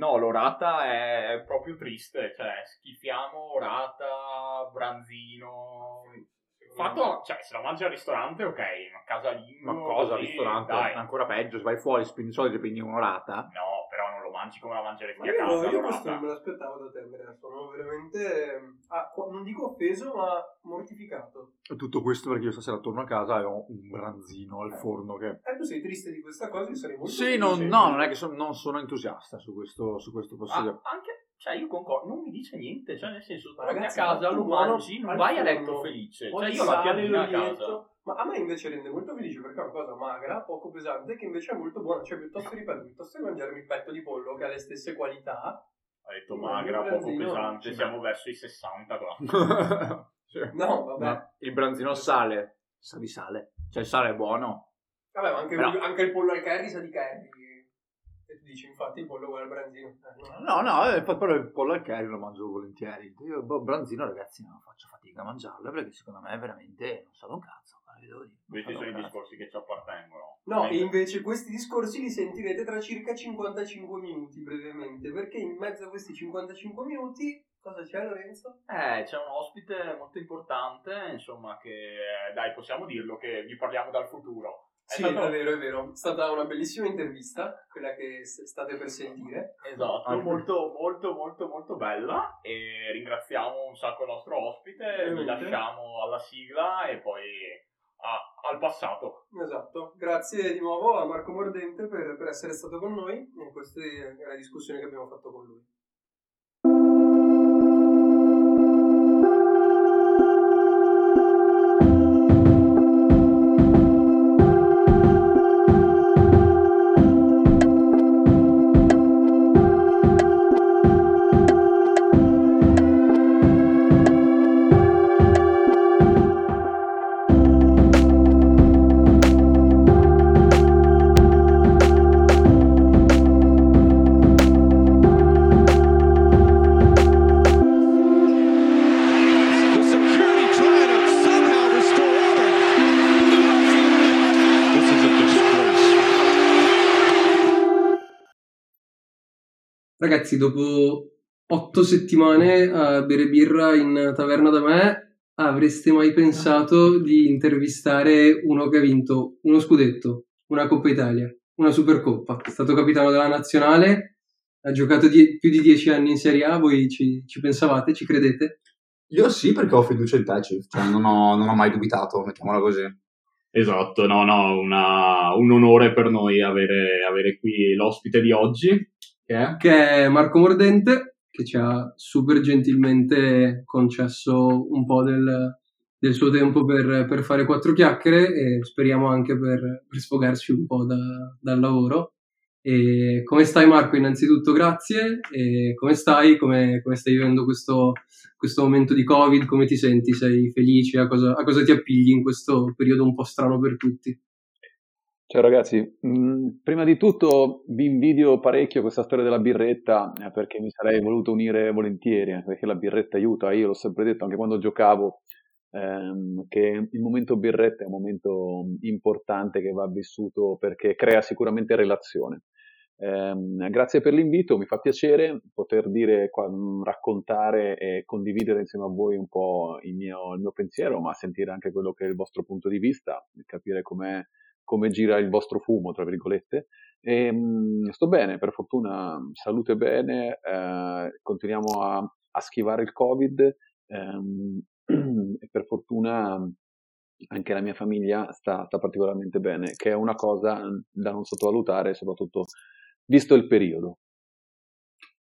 No, l'orata è proprio triste, cioè schifiamo orata, branzino. Fatto, cioè, se la mangi al ristorante, ok, ma casalingo. Ma cosa, al ristorante? Dai. Ancora peggio, se vai fuori, spendi soldi e prendi un'orata. No, mangi come la mangeresti Ma a casa. io, io questo non me l'aspettavo da te, Andrea. Sono veramente, ah, non dico offeso, ma mortificato. E tutto questo perché io stasera torno a casa e ho un branzino al forno che... Eh, tu sei triste di questa cosa, io sarei molto Sì, non, no, non è che son- non sono entusiasta su questo, su questo Ah, anche, cioè, io concordo, non mi dice niente, cioè, nel senso, torni a casa, lo mangi, non al vai a letto felice. Cioè, io la piadina a casa. Ma a me invece rende molto felice perché è una cosa magra, poco pesante, che invece è molto buona. Cioè, piuttosto, ripeto, piuttosto che mangiarmi il petto di pollo che ha le stesse qualità, Ha detto magra, poco pesante, siamo verso i 60 qua. Sì. no, vabbè. Ma il branzino sale, sa di sale. Cioè il sale è buono. Vabbè, ma anche, Però- anche il pollo al curry sa di curry. E tu dici, infatti, il pollo uguale al branzino. Eh, no. No, no, eh, però il pollo al curry lo mangio volentieri. Io boh, branzino, ragazzi, non faccio fatica a mangiarlo perché secondo me veramente non sa un cazzo. Vi devo dire, Questi sa sono i discorsi che ci appartengono. No, e invece questi discorsi li sentirete tra circa 55 minuti brevemente, perché in mezzo a questi 55 minuti cosa c'è Lorenzo? Eh, c'è un ospite molto importante, insomma, che eh, dai, possiamo dirlo che vi parliamo dal futuro. È Sì, stato- è vero, è vero. È stata una bellissima intervista, quella che state per sentire. Esatto, Anche- molto, molto, molto, molto bella. E ringraziamo un sacco il nostro ospite. Vi lasciamo alla sigla e poi a- al passato. Esatto. Grazie di nuovo a Marco Mordente per, per essere stato con noi e questa discussione che abbiamo fatto con lui. Ragazzi, dopo otto settimane a bere birra in taverna da me, avreste mai pensato di intervistare uno che ha vinto uno scudetto, una Coppa Italia, una Supercoppa? È stato capitano della nazionale, ha giocato die- più di dieci anni in Serie A, voi ci, ci pensavate, ci credete? Io sì, perché ho fiducia in te. Cioè, non ho, non ho mai dubitato, mettiamola così. Esatto, no, no, una- un onore per noi avere, avere qui l'ospite di oggi, che è... Che è Marco Mordente, che ci ha super gentilmente concesso un po' del, del suo tempo per, per fare quattro chiacchiere e speriamo anche per, per sfogarci un po' da- dal lavoro. E come stai Marco? Innanzitutto grazie. E come stai? Come, come stai vivendo questo, questo momento di Covid? Come ti senti? Sei felice? A cosa, a cosa ti appigli in questo periodo un po' strano per tutti? Ciao ragazzi, Mm, prima di tutto vi invidio parecchio questa storia della birretta eh, perché mi sarei voluto unire volentieri, eh, perché la birretta aiuta, io l'ho sempre detto anche quando giocavo, ehm, che il momento birretta è un momento importante che va vissuto perché crea sicuramente relazione. Ehm, grazie per l'invito, mi fa piacere poter dire, qua- raccontare e condividere insieme a voi un po' il mio, il mio pensiero, ma sentire anche quello che è il vostro punto di vista, capire com'è come gira il vostro fumo, tra virgolette. E, mh, sto bene, per fortuna, salute bene, eh, continuiamo a, a schivare il Covid ehm, e per fortuna anche la mia famiglia sta, sta particolarmente bene, che è una cosa da non sottovalutare, soprattutto visto il periodo.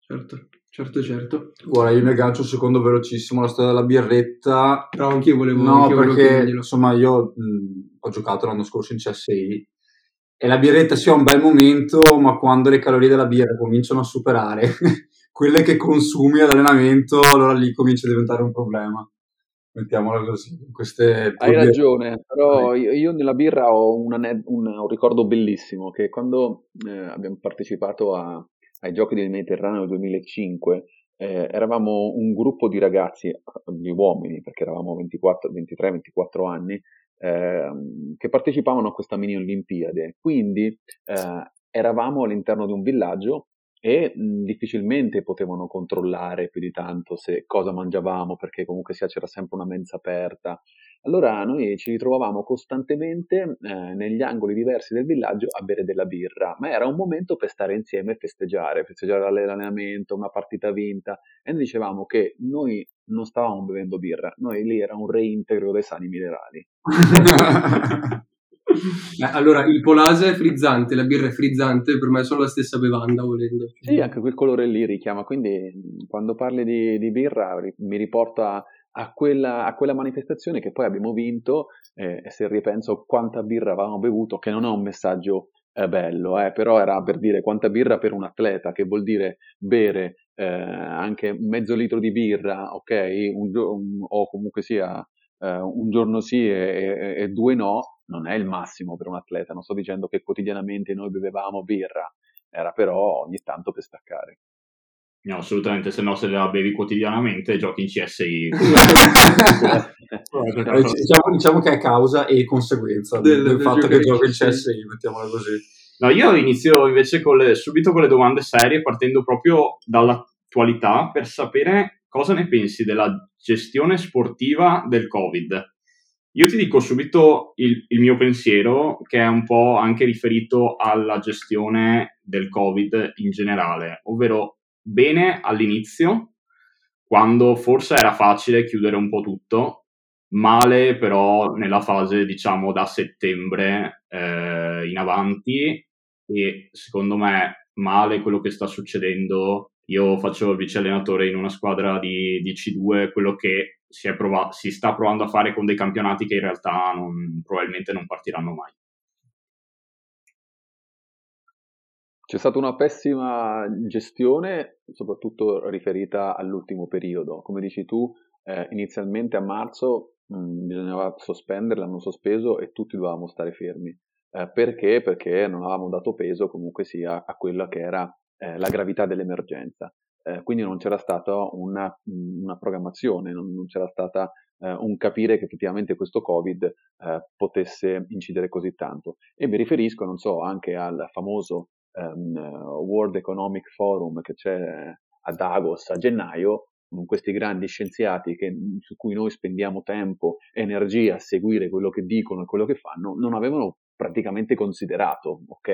Certo, certo, certo. Guarda, io ne aggancio un secondo velocissimo la storia della birretta. Però anch'io volevo, No, anch'io volevo perché chiederglielo. insomma io mh, ho giocato l'anno scorso in CSI e la birretta sì è un bel momento, ma quando le calorie della birra cominciano a superare quelle che consumi ad allenamento, allora lì comincia a diventare un problema. Mettiamola così. Queste Hai ragione, però io, io nella birra ho un, ane- un- un ricordo bellissimo che quando eh, abbiamo partecipato a- ai giochi del Mediterraneo 2005 eh, eravamo un gruppo di ragazzi, di uomini, perché eravamo 24, 23-24 anni, ehm, che partecipavano a questa mini Olimpiade. Quindi eh, eravamo all'interno di un villaggio e mh, difficilmente potevano controllare più di tanto se cosa mangiavamo perché comunque sia c'era sempre una mensa aperta. Allora noi ci ritrovavamo costantemente eh, negli angoli diversi del villaggio a bere della birra, ma era un momento per stare insieme e festeggiare, festeggiare l'allenamento, una partita vinta e noi dicevamo che noi non stavamo bevendo birra, noi lì era un reintegro dei sani minerali. Eh, allora, il polase è frizzante, la birra è frizzante, per me sono la stessa bevanda, volendo. Sì, anche quel colore lì richiama, quindi mh, quando parli di, di birra mi riporta a quella, a quella manifestazione che poi abbiamo vinto eh, se ripenso quanta birra avevamo bevuto, che non è un messaggio eh, bello, eh, però era per dire quanta birra per un atleta, che vuol dire bere eh, anche mezzo litro di birra, ok, un un- o comunque sia eh, un giorno sì e, e- e due no, non è il massimo per un atleta. Non sto dicendo che quotidianamente noi bevevamo birra, era però ogni tanto per staccare. No, assolutamente, se no se la bevi quotidianamente giochi in CSI. Eh, diciamo, diciamo che è causa e conseguenza del, Del- del fatto che giochi CSI. CSI, mettiamola così. No, io inizio invece con le- subito con le domande serie, partendo proprio dall'attualità per sapere cosa ne pensi della gestione sportiva del Covid. Io ti dico subito il, il mio pensiero, che è un po' anche riferito alla gestione del Covid in generale, ovvero bene all'inizio, quando forse era facile chiudere un po' tutto, male però nella fase diciamo da settembre eh, in avanti. E secondo me male quello che sta succedendo. Io faccio il vice allenatore in una squadra di, di C2 quello che si, è prova- si sta provando a fare con dei campionati che in realtà non- probabilmente non partiranno mai C'è stata una pessima gestione, soprattutto riferita all'ultimo periodo. Come dici tu, eh, inizialmente a marzo mh, bisognava sospendere, l'hanno sospeso e tutti dovevamo stare fermi. Eh, perché? Perché non avevamo dato peso comunque sia a quella che era eh, la gravità dell'emergenza. Eh, quindi non c'era stata una, una programmazione, non, non c'era stata eh, un capire che effettivamente questo Covid eh, potesse incidere così tanto. E mi riferisco, non so, anche al famoso ehm, World Economic Forum che c'è a Davos a gennaio, questi grandi scienziati che- su cui noi spendiamo tempo e energia a seguire quello che dicono e quello che fanno, non avevano praticamente considerato ok,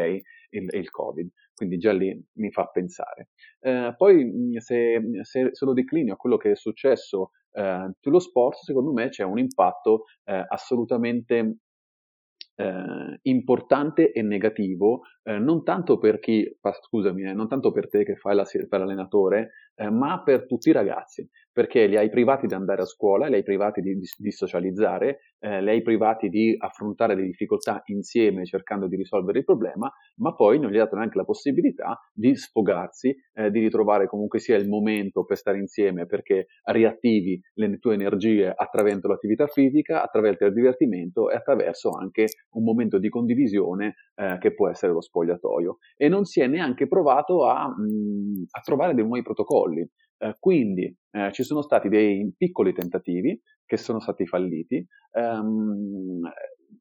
il, il Covid. Quindi già lì mi fa pensare. Eh, poi mh, se, se, se lo declino a quello che è successo eh, sullo sport, secondo me c'è un impatto eh, assolutamente eh, importante e negativo, eh, non tanto per chi, scusami, eh, non tanto per te che fai, la, fai l'allenatore, eh, ma per tutti i ragazzi, perché li hai privati di andare a scuola, li hai privati di, di, di socializzare, eh, li hai privati di affrontare le difficoltà insieme cercando di risolvere il problema, ma poi non gli hai dato neanche la possibilità di sfogarsi, eh, di ritrovare comunque sia il momento per stare insieme, perché riattivi le tue energie attraverso l'attività fisica, attraverso il divertimento e attraverso anche un momento di condivisione eh, che può essere lo spogliatoio. E non si è neanche provato a, mh, a trovare dei nuovi protocolli. Eh, quindi eh, ci sono stati dei piccoli tentativi che sono stati falliti. Ehm,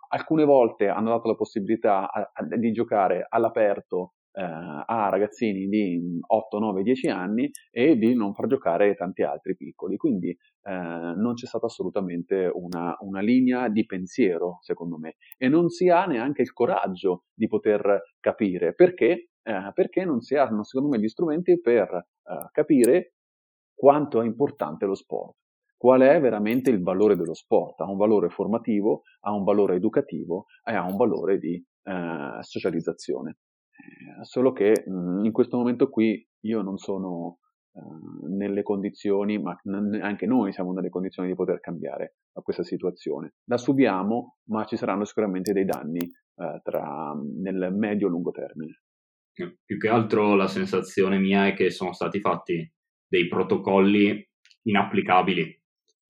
alcune volte hanno dato la possibilità a- a- di giocare all'aperto eh, a ragazzini di 8, 9, 10 anni e di non far giocare tanti altri piccoli. Quindi eh, non c'è stata assolutamente una, una linea di pensiero, secondo me, e non si ha neanche il coraggio di poter capire perché, eh, perché non si hanno, secondo me, gli strumenti per eh, capire quanto è importante lo sport. Qual è veramente il valore dello sport? Ha un valore formativo, ha un valore educativo e ha un valore di eh, socializzazione. Eh, Solo che mh, in questo momento qui io non sono eh, nelle condizioni, ma anche noi siamo nelle condizioni di poter cambiare questa situazione. La subiamo, ma ci saranno sicuramente dei danni eh, tra, nel medio-lungo termine. più che altro la sensazione mia è che sono stati fatti dei protocolli inapplicabili.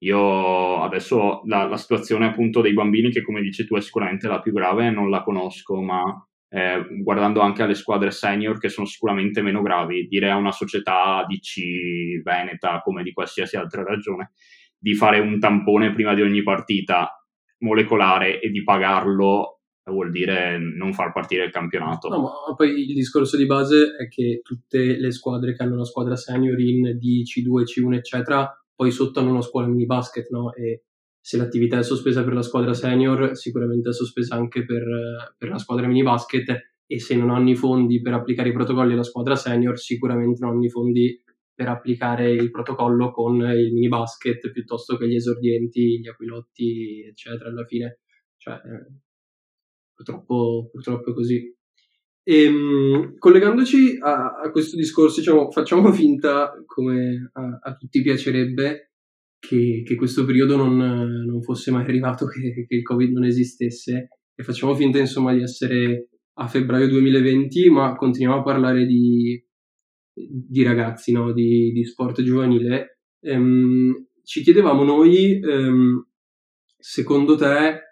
Io adesso la, la situazione appunto dei bambini, che come dici tu è sicuramente la più grave, non la conosco, ma eh, guardando anche alle squadre senior che sono sicuramente meno gravi, dire a una società DC Veneta, come di qualsiasi altra ragione, di fare un tampone prima di ogni partita molecolare e di pagarlo vuol dire non far partire il campionato. No, ma poi il discorso di base è che tutte le squadre che hanno una squadra senior in D, C2, C1, eccetera, poi sotto hanno una scuola mini basket, no? E se l'attività è sospesa per la squadra senior, sicuramente è sospesa anche per, per la squadra mini basket e se non hanno i fondi per applicare i protocolli alla squadra senior, sicuramente non hanno i fondi per applicare il protocollo con il mini basket piuttosto che gli esordienti, gli aquilotti, eccetera, alla fine. Cioè, eh, purtroppo, purtroppo è così. E, ehm, collegandoci a, a, questo discorso, diciamo, facciamo finta, come a, a tutti piacerebbe, che, che, questo periodo non, non, fosse mai arrivato, che, che, il Covid non esistesse, e facciamo finta insomma di essere a febbraio 2020, ma continuiamo a parlare di, di ragazzi, no? di, di, sport giovanile. Ehm, ci chiedevamo noi, ehm, secondo te,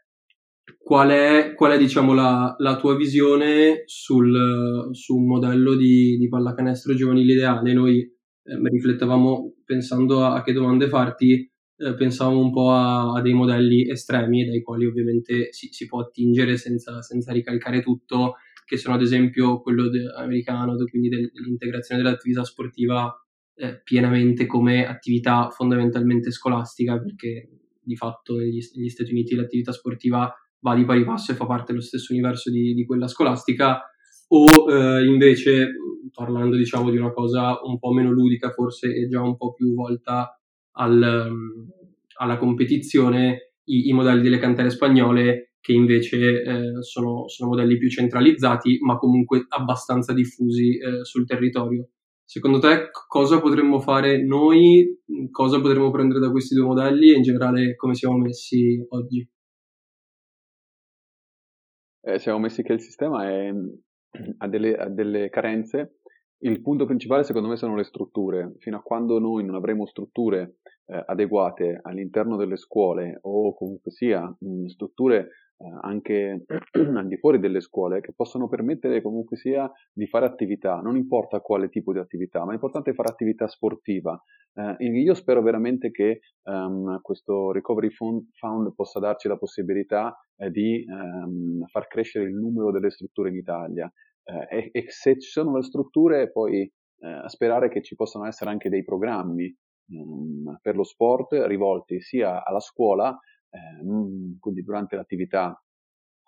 qual è, qual è diciamo, la, la, tua visione sul, su un modello di, di pallacanestro giovanile ideale? Noi eh, riflettevamo pensando a, a, che domande farti, eh, pensavamo un po' a, a, dei modelli estremi dai quali ovviamente si, si può attingere senza, senza, ricalcare tutto, che sono ad esempio quello de, americano, quindi del, dell'integrazione dell'attività sportiva eh, pienamente come attività fondamentalmente scolastica, perché di fatto negli, negli Stati Uniti l'attività sportiva va di pari passo e fa parte dello stesso universo di, di quella scolastica, o eh, invece, parlando diciamo di una cosa un po' meno ludica, forse e già un po' più volta al, alla competizione, i, i, modelli delle cantere spagnole che invece eh, sono, sono, modelli più centralizzati ma comunque abbastanza diffusi eh, sul territorio. Secondo te cosa potremmo fare noi, cosa potremmo prendere da questi due modelli e in generale come siamo messi oggi? Eh, siamo messi che il sistema è, ha, delle, ha delle carenze. Il punto principale secondo me sono le strutture. Fino a quando noi non avremo strutture eh, adeguate all'interno delle scuole o comunque sia mh, strutture eh, anche al di fuori delle scuole che possono permettere comunque sia di fare attività, non importa quale tipo di attività, ma è importante fare attività sportiva. Eh, io spero veramente che um, questo Recovery Fund, possa darci la possibilità eh, di um, far crescere il numero delle strutture in Italia eh, e, e, se ci sono le strutture poi eh, sperare che ci possano essere anche dei programmi um, per lo sport rivolti sia alla scuola ehm, quindi durante l'attività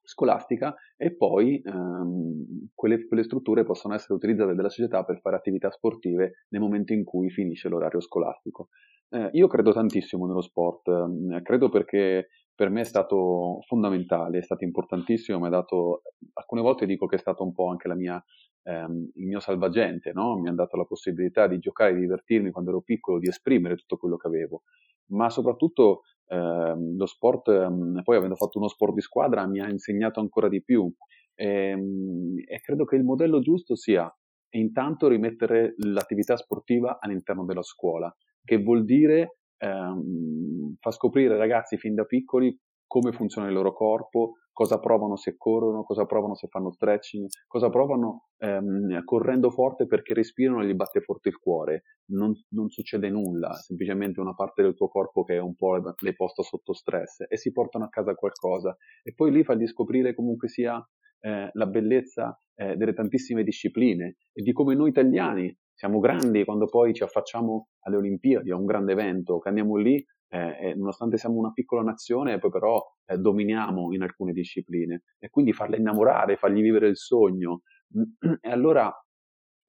scolastica e poi ehm, quelle, quelle, strutture possono essere utilizzate dalla società per fare attività sportive nel momento in cui finisce l'orario scolastico. Eh, io credo tantissimo nello sport, eh, credo perché per me è stato fondamentale, è stato importantissimo, mi ha dato, alcune volte dico che è stato un po' anche mia, ehm, il mio salvagente, no? mi ha dato la possibilità di giocare, di divertirmi quando ero piccolo, di esprimere tutto quello che avevo, ma soprattutto Ehm, lo sport, ehm, poi avendo fatto uno sport di squadra, mi ha insegnato ancora di più. E, ehm, e credo che il modello giusto sia intanto rimettere l'attività sportiva all'interno della scuola, che vuol dire ehm, far scoprire ai ragazzi fin da piccoli come funziona il loro corpo, cosa provano se corrono, cosa provano se fanno stretching, cosa provano ehm, correndo forte perché respirano e gli batte forte il cuore. Non, non, succede nulla, semplicemente una parte del tuo corpo che è un po' le posta sotto stress e si portano a casa qualcosa. E poi lì fagli scoprire comunque sia eh, la bellezza eh, delle tantissime discipline e di come noi italiani siamo grandi quando poi ci affacciamo alle Olimpiadi, a un grande evento, che andiamo lì eh, nonostante siamo una piccola nazione, poi però eh, dominiamo in alcune discipline e quindi farle innamorare, fargli vivere il sogno. E allora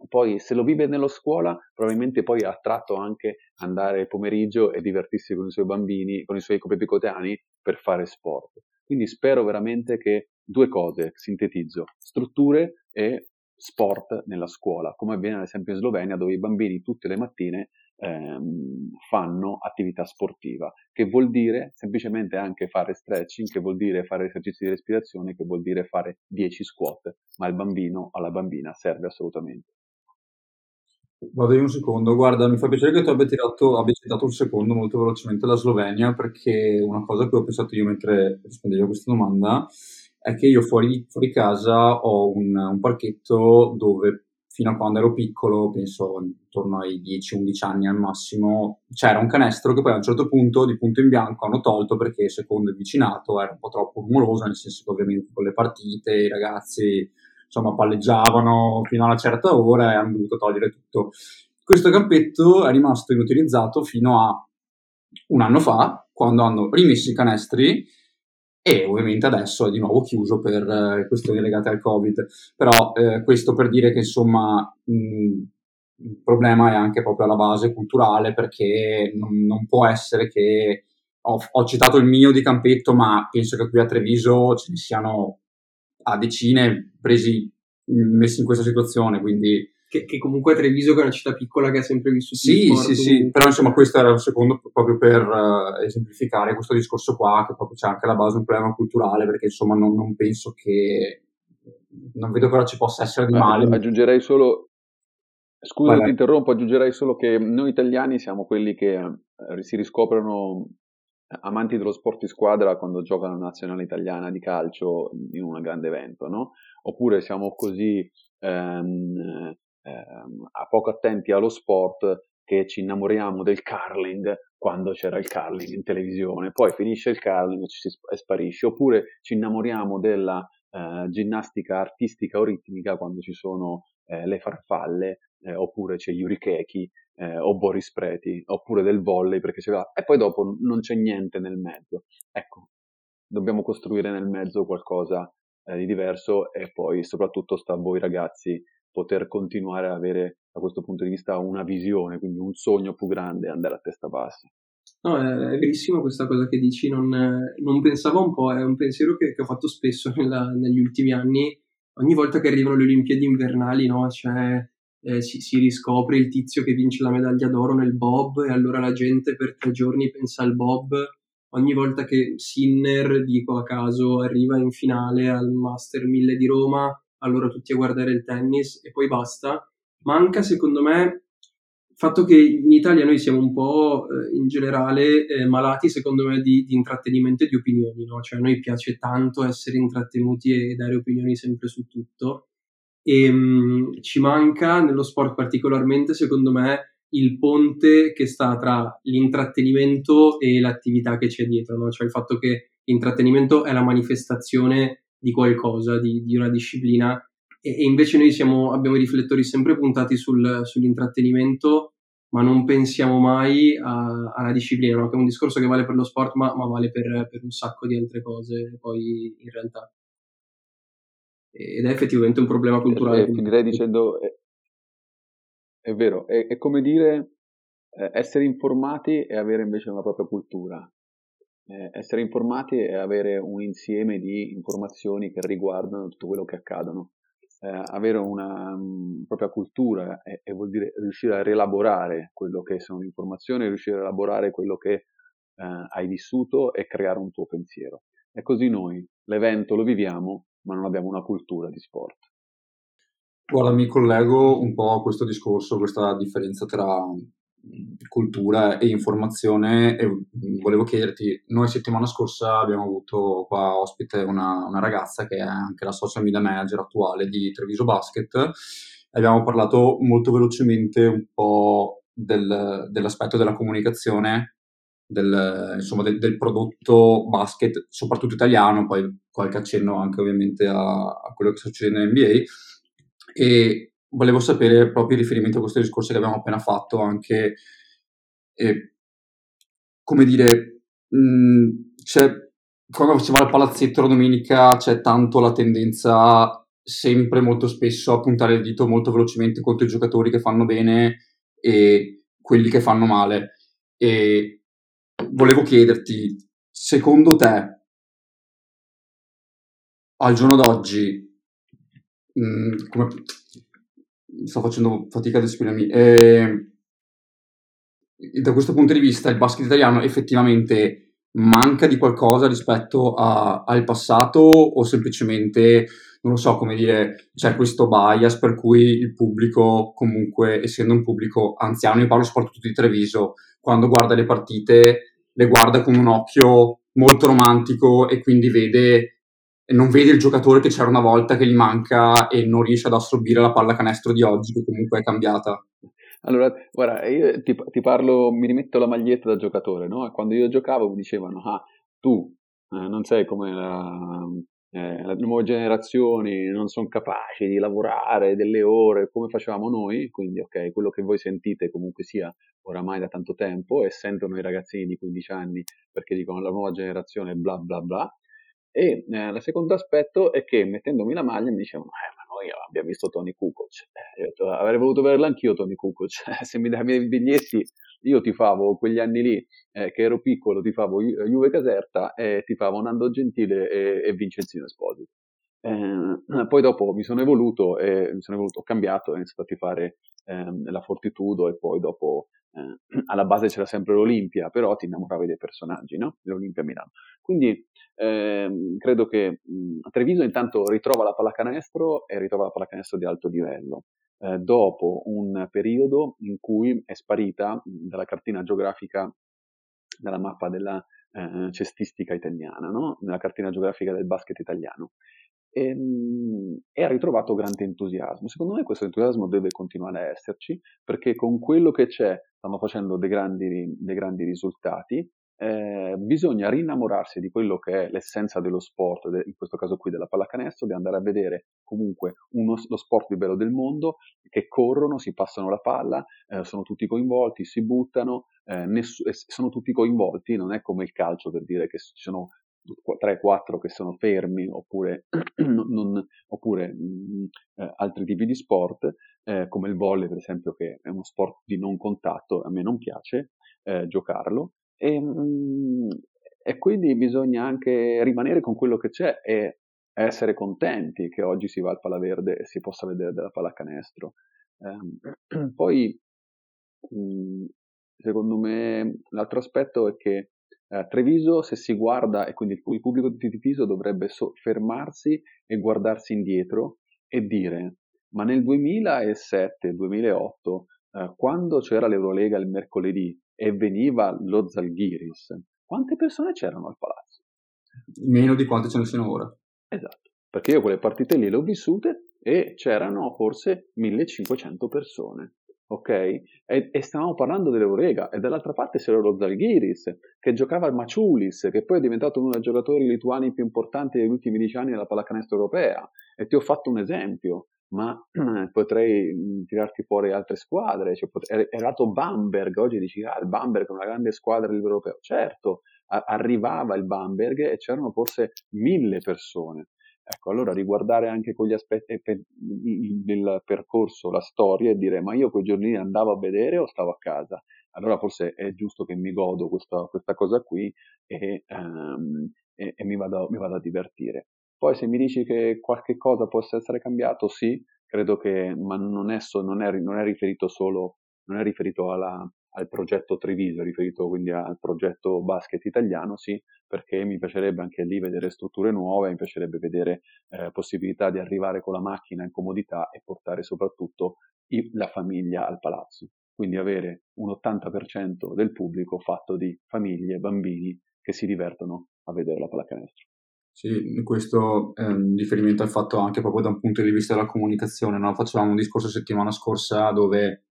poi se lo vive nello scuola, probabilmente poi è attratto anche andare pomeriggio e divertirsi con i suoi bambini, con i suoi coetanei per fare sport. Quindi spero veramente che due cose, sintetizzo, strutture e sport nella scuola, come avviene ad esempio in Slovenia dove i bambini tutte le mattine ehm, fanno attività sportiva, che vuol dire semplicemente anche fare stretching, che vuol dire fare esercizi di respirazione, che vuol dire fare 10 squat, ma il bambino alla bambina serve assolutamente. Vado io un secondo, guarda, mi fa piacere che tu abbia, tirato, abbia citato un secondo molto velocemente la Slovenia, perché una cosa che ho pensato io mentre rispondevo a questa domanda è che io fuori, fuori casa ho un, un parchetto dove fino a quando ero piccolo, penso intorno ai 10-11 anni al massimo, c'era un canestro che poi a un certo punto di punto in bianco hanno tolto perché secondo il vicinato era un po' troppo rumoroso, nel senso che ovviamente con le partite i ragazzi insomma palleggiavano fino a una certa ora e hanno dovuto togliere tutto. Questo campetto è rimasto inutilizzato fino a un anno fa, quando hanno rimesso i canestri e ovviamente adesso è di nuovo chiuso per eh, questioni legate al Covid. Però eh, questo per dire che insomma mh, il problema è anche proprio alla base culturale perché non, non può essere che ho, ho, citato il mio di campetto, ma penso che qui a Treviso ce ne siano a decine presi messi in questa situazione, quindi che, che, comunque Treviso che è una città piccola che ha sempre vissuto sì, sport, sì, sì, però insomma questo era un secondo proprio per uh, esemplificare questo discorso qua, che proprio c'è anche alla base un problema culturale, perché insomma non, non penso che non vedo cosa ci possa essere di male. Aggiungerei solo Scusa, Vabbè. ti interrompo, aggiungerei solo che noi italiani siamo quelli che eh, si riscoprono amanti dello sport di squadra quando giocano la nazionale italiana di calcio in un grande evento, no? Oppure siamo così ehm, ehm, poco attenti allo sport che ci innamoriamo del curling quando c'era il curling in televisione, poi finisce il curling e sparisce, oppure ci innamoriamo della eh, ginnastica artistica o ritmica quando ci sono eh, le farfalle, eh, oppure c'è Yuri Keki eh, o Boris Preti, oppure del volley perché c'è e poi dopo non c'è niente nel mezzo. Ecco, dobbiamo costruire nel mezzo qualcosa eh, di diverso e poi soprattutto sta a voi ragazzi poter continuare ad avere da questo punto di vista una visione, quindi un sogno più grande andare a testa bassa. No, è, è verissimo questa cosa che dici, non, non, pensavo un po', è un pensiero che, che ho fatto spesso nella, negli ultimi anni, ogni volta che arrivano le Olimpiadi invernali, no, cioè, eh, si, si, riscopre il tizio che vince la medaglia d'oro nel bob e allora la gente per tre giorni pensa al bob, ogni volta che Sinner, dico a caso, arriva in finale al Master 1000 di Roma, allora tutti a guardare il tennis e poi basta. Manca secondo me il fatto che in Italia noi siamo un po' eh, in generale eh, malati secondo me di, di, intrattenimento e di opinioni, no? cioè a noi piace tanto essere intrattenuti e dare opinioni sempre su tutto e ehm, mh, ci manca nello sport particolarmente secondo me il ponte che sta tra l'intrattenimento e l'attività che c'è dietro, no? cioè il fatto che l'intrattenimento è la manifestazione di qualcosa, di, di una disciplina, e, e invece noi siamo, abbiamo i riflettori sempre puntati sul, sull'intrattenimento, ma non pensiamo mai a, alla disciplina, no? che è un discorso che vale per lo sport, ma, ma vale per, per, un sacco di altre cose poi in realtà. Ed è effettivamente un problema culturale. E, finirei dicendo, è, è vero, è, è, come dire eh, essere informati e avere invece una propria cultura eh, essere informati e avere un insieme di informazioni che riguardano tutto quello che accadono. Eh, avere una um, propria cultura e, e, vuol dire riuscire a rielaborare quello che sono le informazioni, riuscire a elaborare quello che eh, hai vissuto e creare un tuo pensiero. E così noi l'evento lo viviamo, ma non abbiamo una cultura di sport. Guarda, mi collego un po' a questo discorso, questa differenza tra cultura e informazione e volevo chiederti, noi settimana scorsa abbiamo avuto qua ospite una, una ragazza che è anche la social media manager attuale di Treviso Basket abbiamo parlato molto velocemente un po' del, dell'aspetto della comunicazione del, insomma, del, del, prodotto basket, soprattutto italiano, poi qualche accenno anche ovviamente a, a quello che sta succedendo in NBA. E volevo sapere proprio in riferimento a questo discorso che abbiamo appena fatto anche, eh, come dire, mh, mm, c'è, quando si va al palazzetto la domenica c'è tanto la tendenza sempre molto spesso a puntare il dito molto velocemente contro i giocatori che fanno bene e quelli che fanno male. E volevo chiederti, secondo te, al giorno d'oggi, mh, mm, come, sto facendo fatica ad esprimermi. E, da questo punto di vista il basket italiano effettivamente manca di qualcosa rispetto a, al passato o semplicemente, non lo so come dire, c'è questo bias per cui il pubblico comunque, essendo un pubblico anziano, io parlo soprattutto di Treviso, quando guarda le partite le guarda con un occhio molto romantico e quindi vede non vedi il giocatore che c'era una volta che gli manca e non riesce ad assorbire la pallacanestro di oggi, che comunque è cambiata. Allora, guarda, io ti, ti parlo, mi rimetto la maglietta da giocatore, no? Quando io giocavo mi dicevano, ah, tu eh, non sei come la, eh, le nuove generazioni, non sono capaci di lavorare delle ore come facevamo noi, quindi ok, quello che voi sentite comunque sia oramai da tanto tempo e sentono i ragazzini di 15 anni perché dicono la nuova generazione bla bla bla. E eh, il secondo aspetto è che mettendomi la maglia mi dicevano, eh, ma noi abbiamo visto Tony Kukoc, eh, io detto, avrei voluto vederla anch'io Tony Kukoc, se mi davi i biglietti io ti favo quegli anni lì eh, che ero piccolo, ti favo Ju- Juve Caserta e ti favo Nando Gentile e, e Vincenzino Esposito. Eh, poi dopo mi sono evoluto e mi sono evoluto, ho cambiato, ho iniziato a tifare ehm, la Fortitudo e poi dopo eh, alla base c'era sempre l'Olimpia, però ti innamoravi dei personaggi, no? L'Olimpia Milano. Quindi ehm, credo che mh, Treviso intanto ritrova la pallacanestro e ritrova la pallacanestro di alto livello eh, dopo un periodo in cui è sparita dalla cartina geografica, dalla mappa della eh, cestistica italiana, no? nella cartina geografica del basket italiano. E, e, ha ritrovato grande entusiasmo. Secondo me questo entusiasmo deve continuare a esserci perché con quello che c'è stanno facendo dei grandi, dei grandi risultati eh, bisogna rinnamorarsi di quello che è l'essenza dello sport, de, in questo caso qui della pallacanestro, di andare a vedere comunque uno, lo sport più bello del mondo, che corrono, si passano la palla, eh, sono tutti coinvolti, si buttano, eh, ness- sono tutti coinvolti, non è come il calcio per dire che ci sono 3-4 che sono fermi oppure, non, oppure mh, eh, altri tipi di sport eh, come il volley per esempio che è uno sport di non contatto a me non piace eh, giocarlo e, mm, e quindi bisogna anche rimanere con quello che c'è e essere contenti che oggi si va al Palaverde e si possa vedere della pallacanestro. Eh, poi, mm, secondo me, l'altro aspetto è che eh, Treviso, se si guarda, e quindi il pubblico di Treviso dovrebbe so- fermarsi e guardarsi indietro e dire, ma nel 2007-2008, eh, quando c'era l'Eurolega il mercoledì, e veniva lo Zalgiris, quante persone c'erano al palazzo? Meno di quante ce ne siano ora. Esatto, perché io quelle partite lì le ho vissute e c'erano forse 1500 persone. Ok? E, e stavamo parlando dell'Eurega e dall'altra parte c'era lo Zalgiris che giocava al Maciulis, che poi è diventato uno dei giocatori lituani più importanti degli ultimi dieci anni della pallacanestro europea. E ti ho fatto un esempio ma potrei mhmm, tirarti fuori altre squadre. Cioè, pot- è arrivato Bamberg, oggi dici, ah, il Bamberg è una grande squadra a livello europeo. Certo, a- arrivava il Bamberg e c'erano forse mille persone. Ecco, allora riguardare anche quegli aspetti del percorso, la storia e dire ma io quei giorni andavo a vedere o stavo a casa? Allora forse è giusto che mi godo questa, questa cosa qui e, um, e, e mi, vado, mi vado a divertire. Poi se mi dici che qualche cosa possa essere cambiato, sì, credo che, ma non è, non è, non è riferito solo, non è riferito alla, al progetto Treviso, è riferito quindi al progetto basket italiano, sì, perché mi piacerebbe anche lì vedere strutture nuove, mi piacerebbe vedere eh, possibilità di arrivare con la macchina in comodità e portare soprattutto i, la famiglia al palazzo. Quindi avere un 80% del pubblico fatto di famiglie, bambini che si divertono a vedere la pallacanestro. Sì, questo è un riferimento al fatto anche proprio da un punto di vista della comunicazione. No? Facevamo un discorso settimana scorsa dove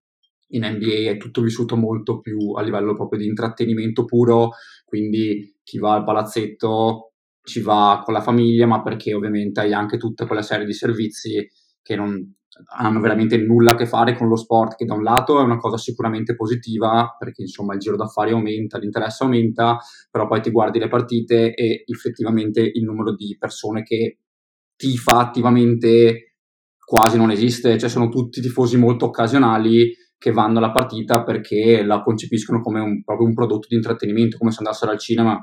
in NBA è tutto vissuto molto più a livello proprio di intrattenimento puro, quindi chi va al palazzetto ci va con la famiglia, ma perché ovviamente hai anche tutta quella serie di servizi che non, hanno veramente nulla a che fare con lo sport, che da un lato è una cosa sicuramente positiva, perché insomma il giro d'affari aumenta, l'interesse aumenta, però poi ti guardi le partite e effettivamente il numero di persone che tifa attivamente quasi non esiste, cioè sono tutti tifosi molto occasionali che vanno alla partita perché la concepiscono come un, proprio un prodotto di intrattenimento, come se andassero al cinema.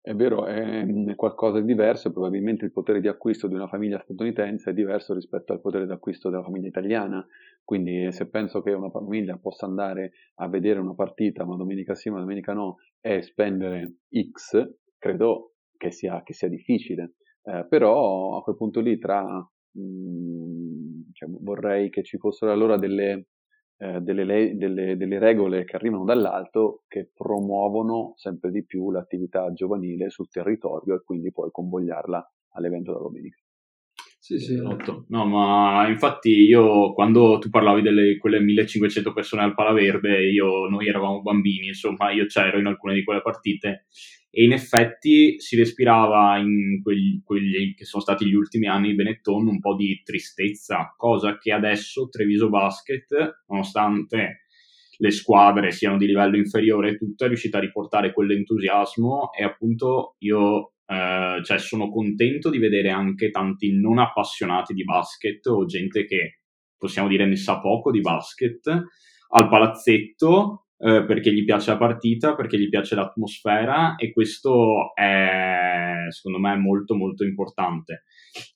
È vero, è qualcosa di diverso, probabilmente il potere di acquisto di una famiglia statunitense è diverso rispetto al potere di acquisto della famiglia italiana, quindi se penso che una famiglia possa andare a vedere una partita, una domenica sì, una domenica no, e spendere X, credo che sia, che sia difficile, eh, però a quel punto lì tra, mh, cioè, vorrei che ci fossero allora delle, eh, delle, le- delle- delle regole che arrivano dall'alto che promuovono sempre di più l'attività giovanile sul territorio e quindi poi convogliarla all'evento della domenica. Sì, sì. Esatto. No, ma infatti io quando tu parlavi delle quelle 1500 persone al Palaverde, io, noi eravamo bambini, insomma, io c'ero in alcune di quelle partite e in effetti si respirava in quegli, quelli che sono stati gli ultimi anni di Benetton un po' di tristezza, cosa che adesso Treviso Basket, nonostante le squadre siano di livello inferiore e tutto, è riuscita a riportare quell'entusiasmo e appunto io eh, cioè sono contento di vedere anche tanti non appassionati di basket o gente che possiamo dire ne sa poco di basket. Al palazzetto eh, perché gli piace la partita, perché gli piace l'atmosfera e questo è secondo me molto molto importante.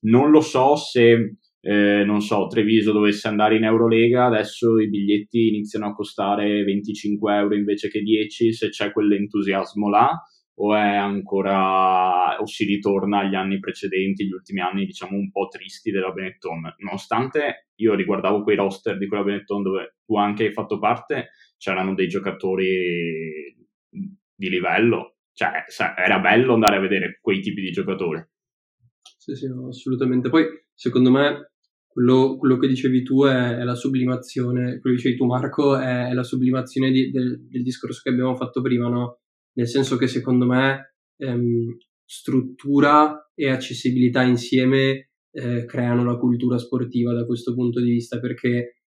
Non lo so se eh, non so, Treviso dovesse andare in Eurolega, adesso i biglietti iniziano a costare 25 euro invece che 10, se c'è quell'entusiasmo là, o è ancora, o si ritorna agli anni precedenti, gli ultimi anni diciamo un po' tristi della Benetton. Nonostante io riguardavo quei roster di quella Benetton dove tu anche hai fatto parte, c'erano dei giocatori di livello, cioè era bello andare a vedere quei tipi di giocatori. Sì, sì, no, assolutamente. Poi, secondo me, quello, quello che dicevi tu è, è la sublimazione, quello che dicevi tu, Marco, è, è la sublimazione di- del, del discorso che abbiamo fatto prima, no? Nel senso che secondo me ehm, struttura e accessibilità insieme eh, creano la cultura sportiva da questo punto di vista, perché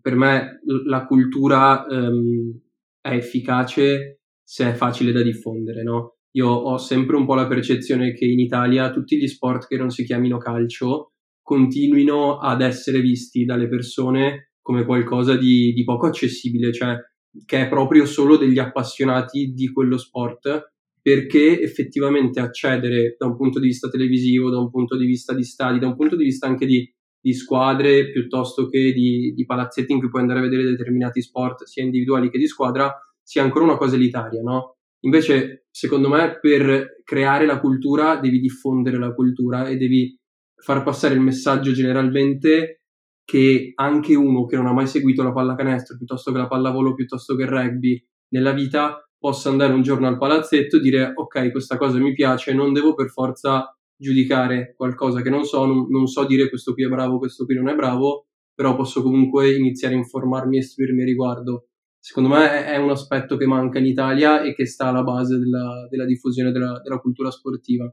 per me la cultura ehm, è efficace se è facile da diffondere, no? Io ho sempre un po' la percezione che in Italia tutti gli sport che non si chiamino calcio continuino ad essere visti dalle persone come qualcosa di, di poco accessibile, cioè che è proprio solo degli appassionati di quello sport, perché effettivamente accedere da un punto di vista televisivo, da un punto di vista di stadi, da un punto di vista anche di, di squadre, piuttosto che di, di palazzetti in cui puoi andare a vedere determinati sport, sia individuali che di squadra, sia ancora una cosa elitaria, no? Invece, secondo me, per creare la cultura devi diffondere la cultura e devi far passare il messaggio generalmente che anche uno che non ha mai seguito la pallacanestro, piuttosto che la pallavolo, piuttosto che il rugby nella vita, possa andare un giorno al palazzetto e dire ok, questa cosa mi piace, non devo per forza giudicare qualcosa che non so, non, non so dire questo qui è bravo, questo qui non è bravo, però posso comunque iniziare a informarmi e istruirmi a riguardo. Secondo me è- un aspetto che manca in Italia e che sta alla base della, della diffusione della, della cultura sportiva.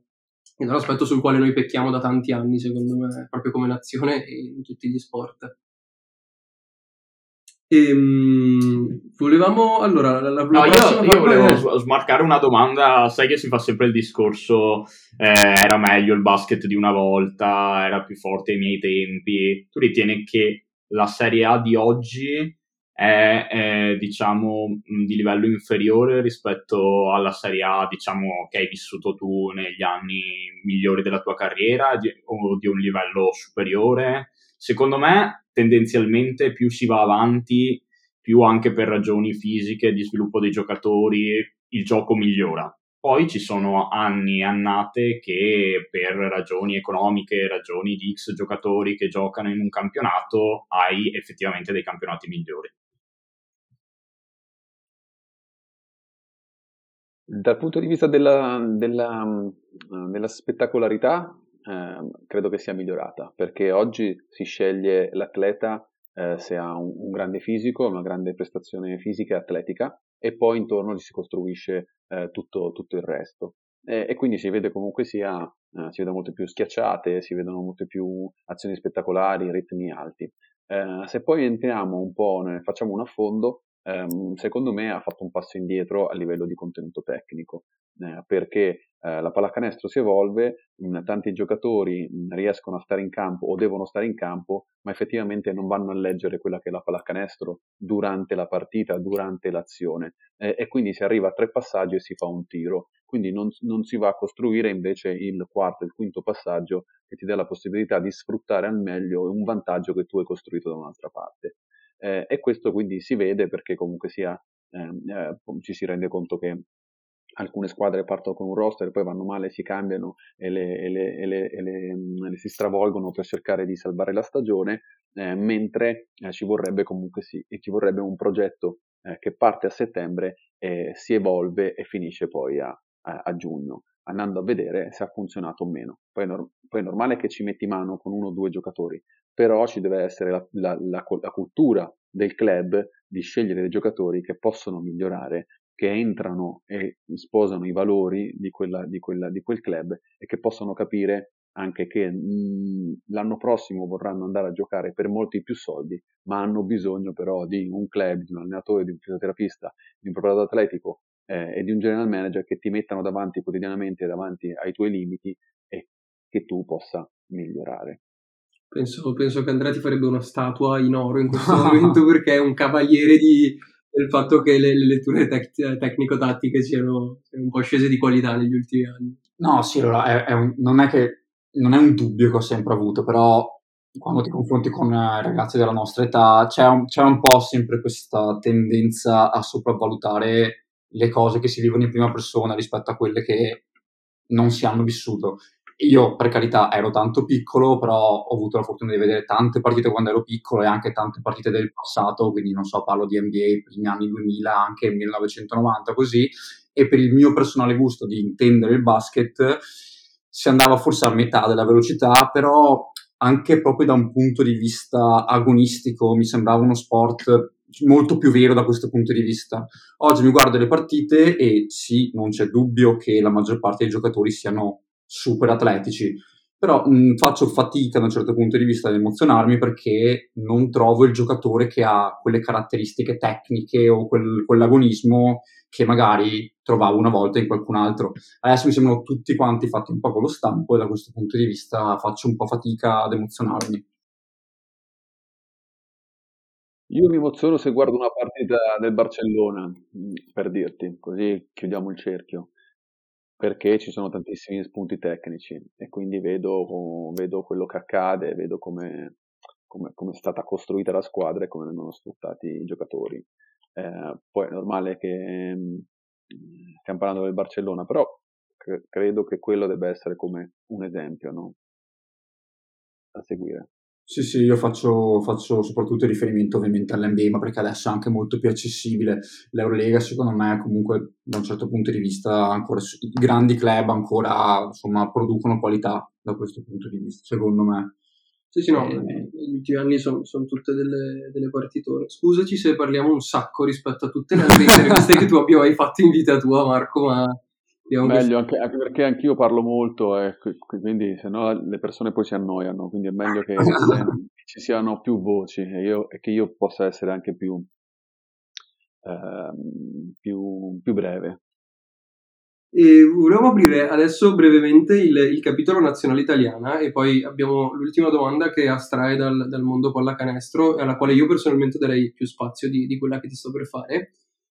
Ed è un aspetto sul quale noi pecchiamo da tanti anni, secondo me, proprio come nazione e in tutti gli sport. Ehm, volevamo, allora, la, la, No, io, io volevo è- smarcare una domanda. Sai che si fa sempre il discorso: eh, era meglio il basket di una volta, era più forte ai miei tempi. Tu ritieni che la Serie A di oggi è, è, diciamo, di livello inferiore rispetto alla Serie A, diciamo, che hai vissuto tu negli anni migliori della tua carriera, di- o di un livello superiore? Secondo me, tendenzialmente, più si va avanti, più anche per ragioni fisiche di sviluppo dei giocatori il gioco migliora. Poi ci sono anni e annate che per ragioni economiche, ragioni di X giocatori che giocano in un campionato, hai effettivamente dei campionati migliori. Dal punto di vista della, della, mh, della spettacolarità, ehm, credo che sia migliorata, perché oggi si sceglie l'atleta eh, se ha un, un grande fisico, una grande prestazione fisica e atletica, e poi intorno gli si costruisce eh, tutto, tutto il resto. E, e quindi si vede comunque sia, eh, si vedono molte più schiacciate, si vedono molte più azioni spettacolari, ritmi alti. Eh, se poi entriamo un po', ne facciamo un affondo, ehm, secondo me ha fatto un passo indietro a livello di contenuto tecnico, eh, perché eh, la pallacanestro si evolve, mh, tanti giocatori mh, riescono a stare in campo o devono stare in campo, ma effettivamente non vanno a leggere quella che è la pallacanestro durante la partita, durante l'azione, eh, e quindi si arriva a tre passaggi e si fa un tiro. Quindi non, non si va a costruire invece il quarto il quinto passaggio che ti dà la possibilità di sfruttare al meglio un vantaggio che tu hai costruito da un'altra parte. Eh, e questo quindi si vede perché comunque sia, ehm, eh, ci si rende conto che alcune squadre partono con un roster, poi vanno male, si cambiano e le, e le, e le, e le si stravolgono per cercare di salvare la stagione, eh, mentre eh, ci vorrebbe comunque sì, e ci vorrebbe un progetto eh, che parte a settembre e si evolve e finisce poi a, a, a giugno, andando a vedere se ha funzionato o meno. Poi, nor- poi, è normale che ci metti mano con uno o due giocatori, però ci deve essere la, la, la, la cultura del club di scegliere dei giocatori che possono migliorare che entrano e sposano i valori di, quella, di, quella, di quel club e che possono capire anche che mh, l'anno prossimo vorranno andare a giocare per molti più soldi, ma hanno bisogno però di un club, di un allenatore, di un fisioterapista, di un preparatore atletico eh, e di un general manager che ti mettano davanti quotidianamente davanti ai tuoi limiti e che tu possa migliorare. Penso, penso che Andrea ti farebbe una statua in oro in questo momento perché è un cavaliere di, del fatto che le, le letture tec- tecnico-tattiche siano un po' scese di qualità negli ultimi anni. No, sì, allora, è, è un, non è che non è un dubbio che ho sempre avuto, però quando ti confronti con eh, ragazzi della nostra età c'è un, c'è un po' sempre questa tendenza a sopravvalutare le cose che si vivono in prima persona rispetto a quelle che non si hanno vissuto. Io, per carità, ero tanto piccolo, però ho avuto la fortuna di vedere tante partite quando ero piccolo e anche tante partite del passato, quindi non so, parlo di NBA, primi anni 2000, anche 1990, così, e per il mio personale gusto di intendere il basket si andava forse a metà della velocità, però anche proprio da un punto di vista agonistico mi sembrava uno sport molto più vero da questo punto di vista. Oggi mi guardo le partite e sì, non c'è dubbio che la maggior parte dei giocatori siano super atletici, però mh, faccio fatica da un certo punto di vista ad emozionarmi perché non trovo il giocatore che ha quelle caratteristiche tecniche o quel, quell'agonismo che magari trovavo una volta in qualcun altro. Adesso mi sembrano tutti quanti fatti un po' con lo stampo e da questo punto di vista faccio un po' fatica ad emozionarmi. Io mi emoziono se guardo una partita del Barcellona, per dirti, così chiudiamo il cerchio perché ci sono tantissimi spunti tecnici e quindi vedo, vedo quello che accade, vedo come, come, come, è stata costruita la squadra e come vengono sfruttati i giocatori. Eh, poi è normale che mm, stiamo parlando del Barcellona, però cre- credo che quello debba essere come un esempio no? da seguire. Sì, sì, io faccio, faccio soprattutto riferimento ovviamente all'NBA, ma perché adesso è anche molto più accessibile. L'Eurolega, secondo me, comunque, da un certo punto di vista, ancora i grandi club ancora, insomma, producono qualità da questo punto di vista, secondo me. Sì, sì, no, eh, negli ultimi anni sono, sono tutte delle, delle partitore. Scusaci se parliamo un sacco rispetto a tutte le altre interviste che tu abbia mai fatto in vita tua, Marco, ma meglio anche, anche, perché anch'io parlo molto eh, quindi se no le persone poi si annoiano quindi è meglio che ci siano più voci e, io, e che io possa essere anche più, eh, più, più breve. E volevo aprire adesso brevemente il, il, capitolo nazionale italiana e poi abbiamo l'ultima domanda che astrae dal, dal mondo pallacanestro e alla quale io personalmente darei più spazio di, di quella che ti sto per fare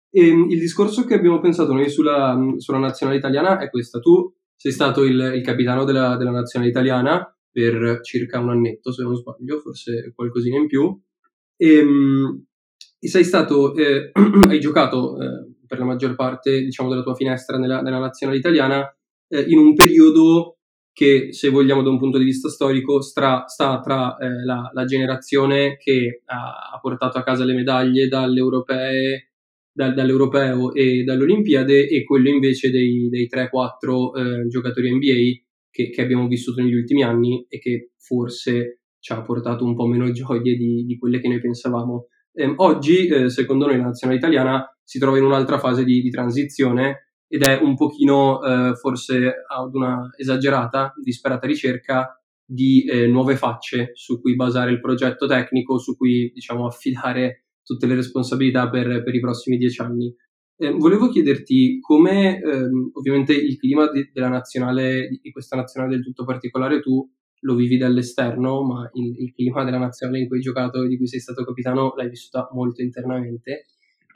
e ehm, il discorso che abbiamo pensato noi sulla, sulla nazionale italiana è questo. Tu sei stato il, il capitano della, della, nazionale italiana per circa un annetto, se non sbaglio, forse qualcosina in più. E, e sei stato, eh, hai giocato eh, per la maggior parte diciamo, della tua finestra nella, nella nazionale italiana eh, in un periodo che, se vogliamo da un punto di vista storico, stra, sta tra eh, la, la, generazione che ha, ha portato a casa le medaglie dalle europee dal, dall'Europeo e dalle Olimpiadi e quello invece dei, dei 3-4 eh, giocatori NBA che, che, abbiamo vissuto negli ultimi anni e che forse ci ha portato un po' meno gioie di, di quelle che noi pensavamo. Eh, oggi, eh, secondo noi, la nazionale italiana si trova in un'altra fase di, di transizione ed è un pochino eh, forse ad una esagerata, disperata ricerca di eh, nuove facce su cui basare il progetto tecnico, su cui diciamo affidare tutte le responsabilità per, per i prossimi dieci anni. Eh, volevo chiederti come ehm, ovviamente il clima di, della nazionale, di questa nazionale del tutto particolare, tu lo vivi dall'esterno, ma il, il, clima della nazionale in cui hai giocato e di cui sei stato capitano l'hai vissuta molto internamente.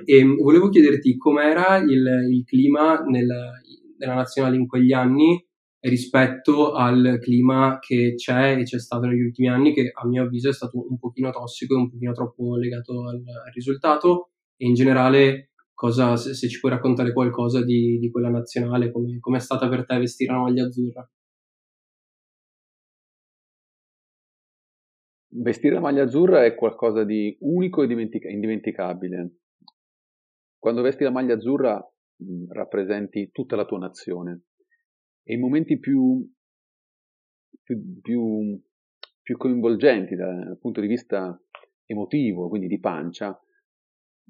E ehm, volevo chiederti com'era il, il clima nel, nella nazionale in quegli anni rispetto al clima che c'è e c'è stato negli ultimi anni, che a mio avviso è stato un pochino tossico e un pochino troppo legato al, al risultato, e in generale cosa, se, se ci puoi raccontare qualcosa di, di quella nazionale, come è stata per te vestire la maglia azzurra. Vestire la maglia azzurra è qualcosa di unico e dimentica- indimenticabile. Quando vesti la maglia azzurra mh, rappresenti tutta la tua nazione e i momenti più, più, più, più coinvolgenti dal, dal punto di vista emotivo, quindi di pancia,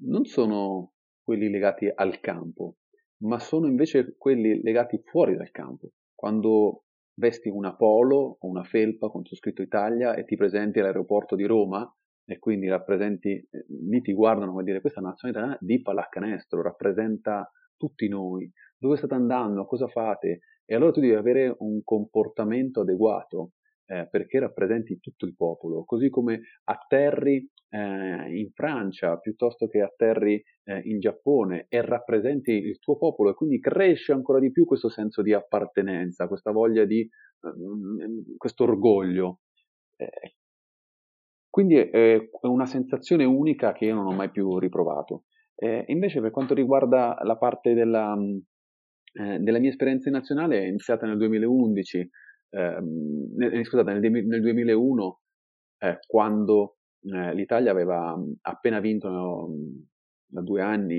non sono quelli legati al campo, ma sono invece quelli legati fuori dal campo. Quando vesti una polo o una felpa con su scritto Italia e ti presenti all'aeroporto di Roma e quindi rappresenti, eh, lì ti guardano come dire questa nazione italiana di pallacanestro, rappresenta tutti noi, dove state andando, cosa fate? E allora tu devi avere un comportamento adeguato eh, perché rappresenti tutto il popolo, così come atterri eh, in Francia piuttosto che atterri eh, in Giappone e rappresenti il tuo popolo e quindi cresce ancora di più questo senso di appartenenza, questa voglia di, ehm, questo orgoglio. Eh, quindi è una sensazione unica che io non ho mai più riprovato. Eh, invece per quanto riguarda la parte della, eh, della mia esperienza nazionale è iniziata nel 2011, ehm, nel, scusate, nel, nel 2001, eh, quando eh, l'Italia aveva appena vinto no, da due anni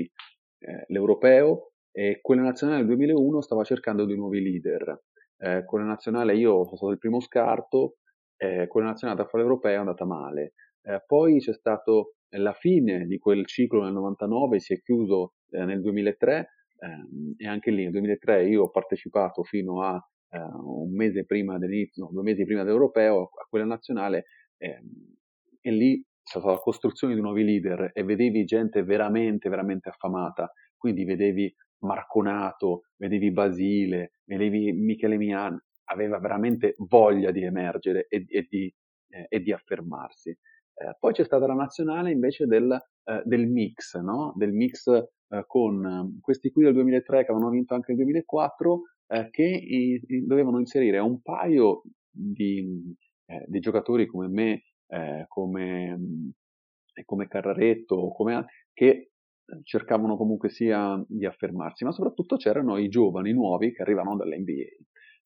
eh, l'europeo e quella nazionale nel 2001 stava cercando dei nuovi leader. Eh, quella nazionale io sono stato il primo scarto, eh, quella nazionale da fare l'europeo è andata male. Eh, poi c'è stato la fine di quel ciclo nel 99, si è chiuso eh, nel 2003 ehm, e anche lì nel 2003 io ho partecipato fino a eh, un mese prima dell'inizio, no, due mesi prima dell'europeo a quella nazionale ehm, e lì c'è stata la costruzione di nuovi leader e vedevi gente veramente, veramente affamata. Quindi vedevi Marconato, vedevi Basile, vedevi Michele Mian, aveva veramente voglia di emergere e, e, di, eh, e di, affermarsi. Eh, poi c'è stata la nazionale invece del, eh, del mix, no? del mix eh, con ehm, questi qui del 2003 che avevano vinto anche nel 2004, eh, che i, dovevano inserire un paio di, eh, di giocatori come me eh, come, mm, come Carraretto, come, che cercavano comunque sia di affermarsi, ma soprattutto c'erano i giovani nuovi che arrivavano dall'NBA.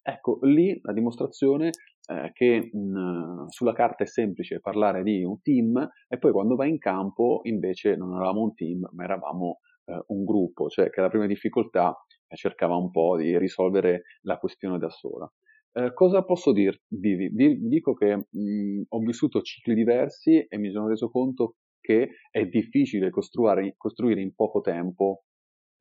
Ecco, lì la dimostrazione eh, che mh, mm, sulla carta è semplice parlare di un team e poi quando vai in campo invece non eravamo un team, ma eravamo eh, un gruppo, cioè che la prima difficoltà eh, cercava un po' di risolvere la questione da sola. Eh, cosa posso dirvi? Dico che mh, ho vissuto cicli diversi e mi sono reso conto che è difficile costruire in poco tempo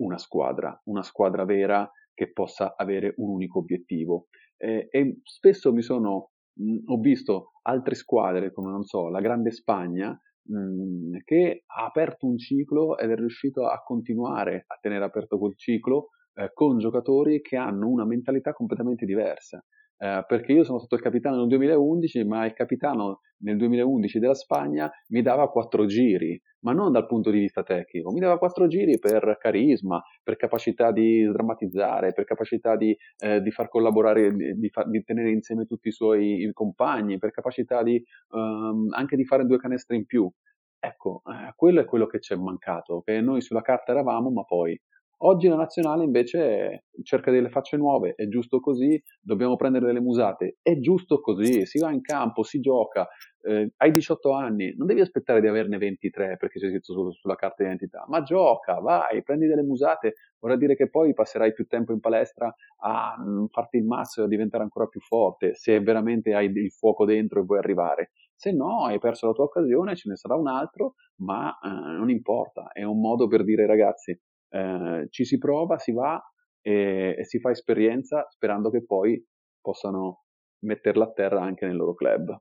una squadra, una squadra vera che possa avere un unico obiettivo. Eh, e spesso mi sono, mh, ho visto altre squadre, come non so, la Grande Spagna, mh, che ha aperto un ciclo ed è riuscito a continuare a tenere aperto quel ciclo eh, con giocatori che hanno una mentalità completamente diversa eh, perché io sono stato il capitano nel 2011, ma il capitano nel 2011 della Spagna mi dava quattro giri, ma non dal punto di vista tecnico, mi dava quattro giri per carisma, per capacità di drammatizzare, per capacità di, eh, di far collaborare, di, far, di, tenere insieme tutti i suoi compagni, per capacità di, um, anche di fare due canestri in più. Ecco, eh, quello è quello che ci è mancato, che noi sulla carta eravamo, ma poi Oggi la nazionale invece cerca delle facce nuove, è giusto così, dobbiamo prendere delle musate, è giusto così, si va in campo, si gioca, eh, hai 18 anni, non devi aspettare di averne 23 perché sei scritto solo sulla carta d'identità, ma gioca, vai, prendi delle musate, vorrà dire che poi passerai più tempo in palestra a mm, farti il mazzo e a diventare ancora più forte, se veramente hai il fuoco dentro e vuoi arrivare. Se no, hai perso la tua occasione, ce ne sarà un altro, ma eh, non importa, è un modo per dire ragazzi, eh, ci si prova, si va e, e, si fa esperienza sperando che poi possano metterla a terra anche nel loro club.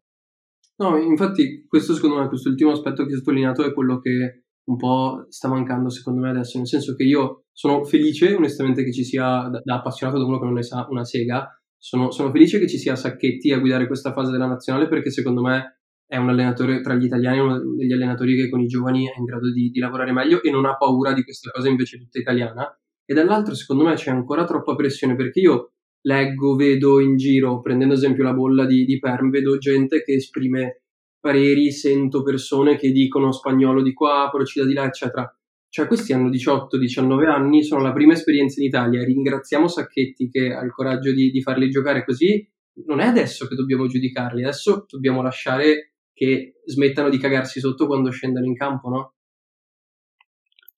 No, infatti questo secondo me, questo ultimo aspetto che hai sottolineato è quello che un po' sta mancando secondo me adesso, nel senso che io sono felice onestamente che ci sia, da, da appassionato da uno che non ne sa una sega, sono, sono, felice che ci sia Sacchetti a guidare questa fase della nazionale perché secondo me è un allenatore tra gli italiani, uno degli allenatori che con i giovani è in grado di, di lavorare meglio e non ha paura di questa cosa invece tutta italiana. E dall'altro, secondo me, c'è ancora troppa pressione perché io leggo, vedo in giro, prendendo esempio la bolla di, di Perm, vedo gente che esprime pareri, sento persone che dicono spagnolo di qua, procida di là, eccetera. cioè questi hanno 18-19 anni, sono la prima esperienza in Italia, ringraziamo Sacchetti che ha il coraggio di, di farli giocare così, non è adesso che dobbiamo giudicarli, adesso dobbiamo lasciare che smettano di cagarsi sotto quando scendono in campo, no?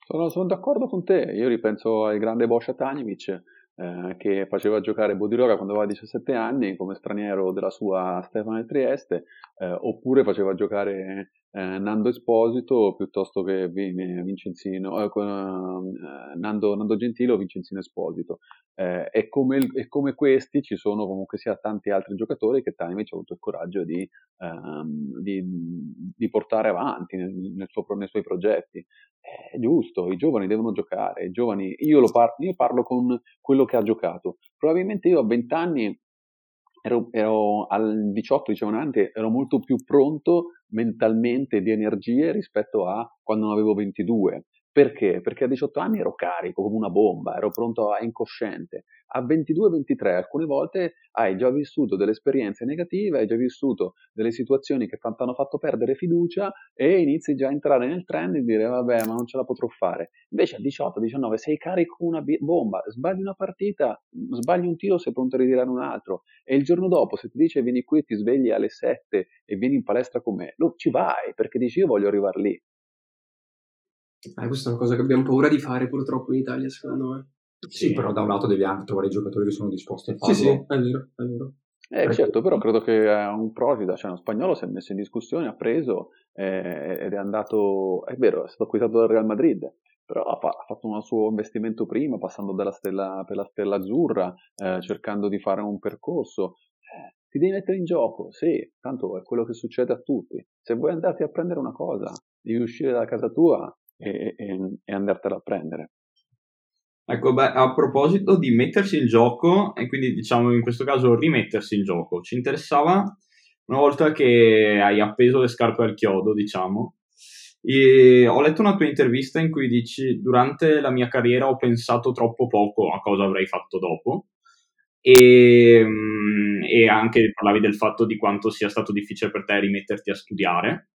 Sono, sono d'accordo con te, io ripenso al grande Boscia Tanjevic eh, che faceva giocare Bodiroga quando aveva 17 anni come straniero della sua Stefano Trieste, eh, oppure faceva giocare eh, Nando Esposito piuttosto che Vincenzino, eh, eh, Nando, Nando Gentile o Vincenzino Esposito. Eh, e come, e, come, questi ci sono comunque sia tanti altri giocatori che Tanimic ha avuto il coraggio di, ehm, di, di portare avanti nel, nel suo, nei suoi progetti. È giusto, i giovani devono giocare, i giovani, io, par- io parlo con quello che ha giocato. Probabilmente io a 20 anni ero, ero al 18-19 anni, ero molto più pronto mentalmente di energie rispetto a quando ne avevo 22. Perché? Perché a 18 anni ero carico come una bomba, ero pronto a incosciente. A 22-23 alcune volte hai già vissuto delle esperienze negative, hai già vissuto delle situazioni che ti hanno fatto perdere fiducia e inizi già a entrare nel trend e dire vabbè ma non ce la potrò fare. Invece a 18-19 sei carico come una bomba, sbagli una partita, sbagli un tiro sei pronto a ritirare un altro e il giorno dopo se ti dice vieni qui ti svegli alle 7 e vieni in palestra con me, lo, ci vai perché dici io voglio arrivare lì. Eh, questa è una cosa che abbiamo paura di fare purtroppo in Italia, secondo me. Sì, però da un lato devi anche trovare i giocatori che sono disposti a farlo. Sì, sì, è vero, è vero. Eh, certo, però credo che è un Profida, cioè uno spagnolo si è messo in discussione, ha preso eh, ed è andato, è vero, è stato acquistato dal Real Madrid, però ha, fa- ha fatto un suo investimento prima, passando dalla stella, per la stella azzurra, eh, cercando di fare un percorso. Eh, ti devi mettere in gioco, sì, tanto è quello che succede a tutti. Se vuoi andarti a prendere una cosa, devi uscire da casa tua, e, e, e andartela a prendere. Ecco, beh, a proposito di mettersi in gioco, e quindi diciamo in questo caso rimettersi in gioco, ci interessava una volta che hai appeso le scarpe al chiodo, diciamo, e ho letto una tua intervista in cui dici durante la mia carriera ho pensato troppo poco a cosa avrei fatto dopo e, mm, e anche parlavi del fatto di quanto sia stato difficile per te rimetterti a studiare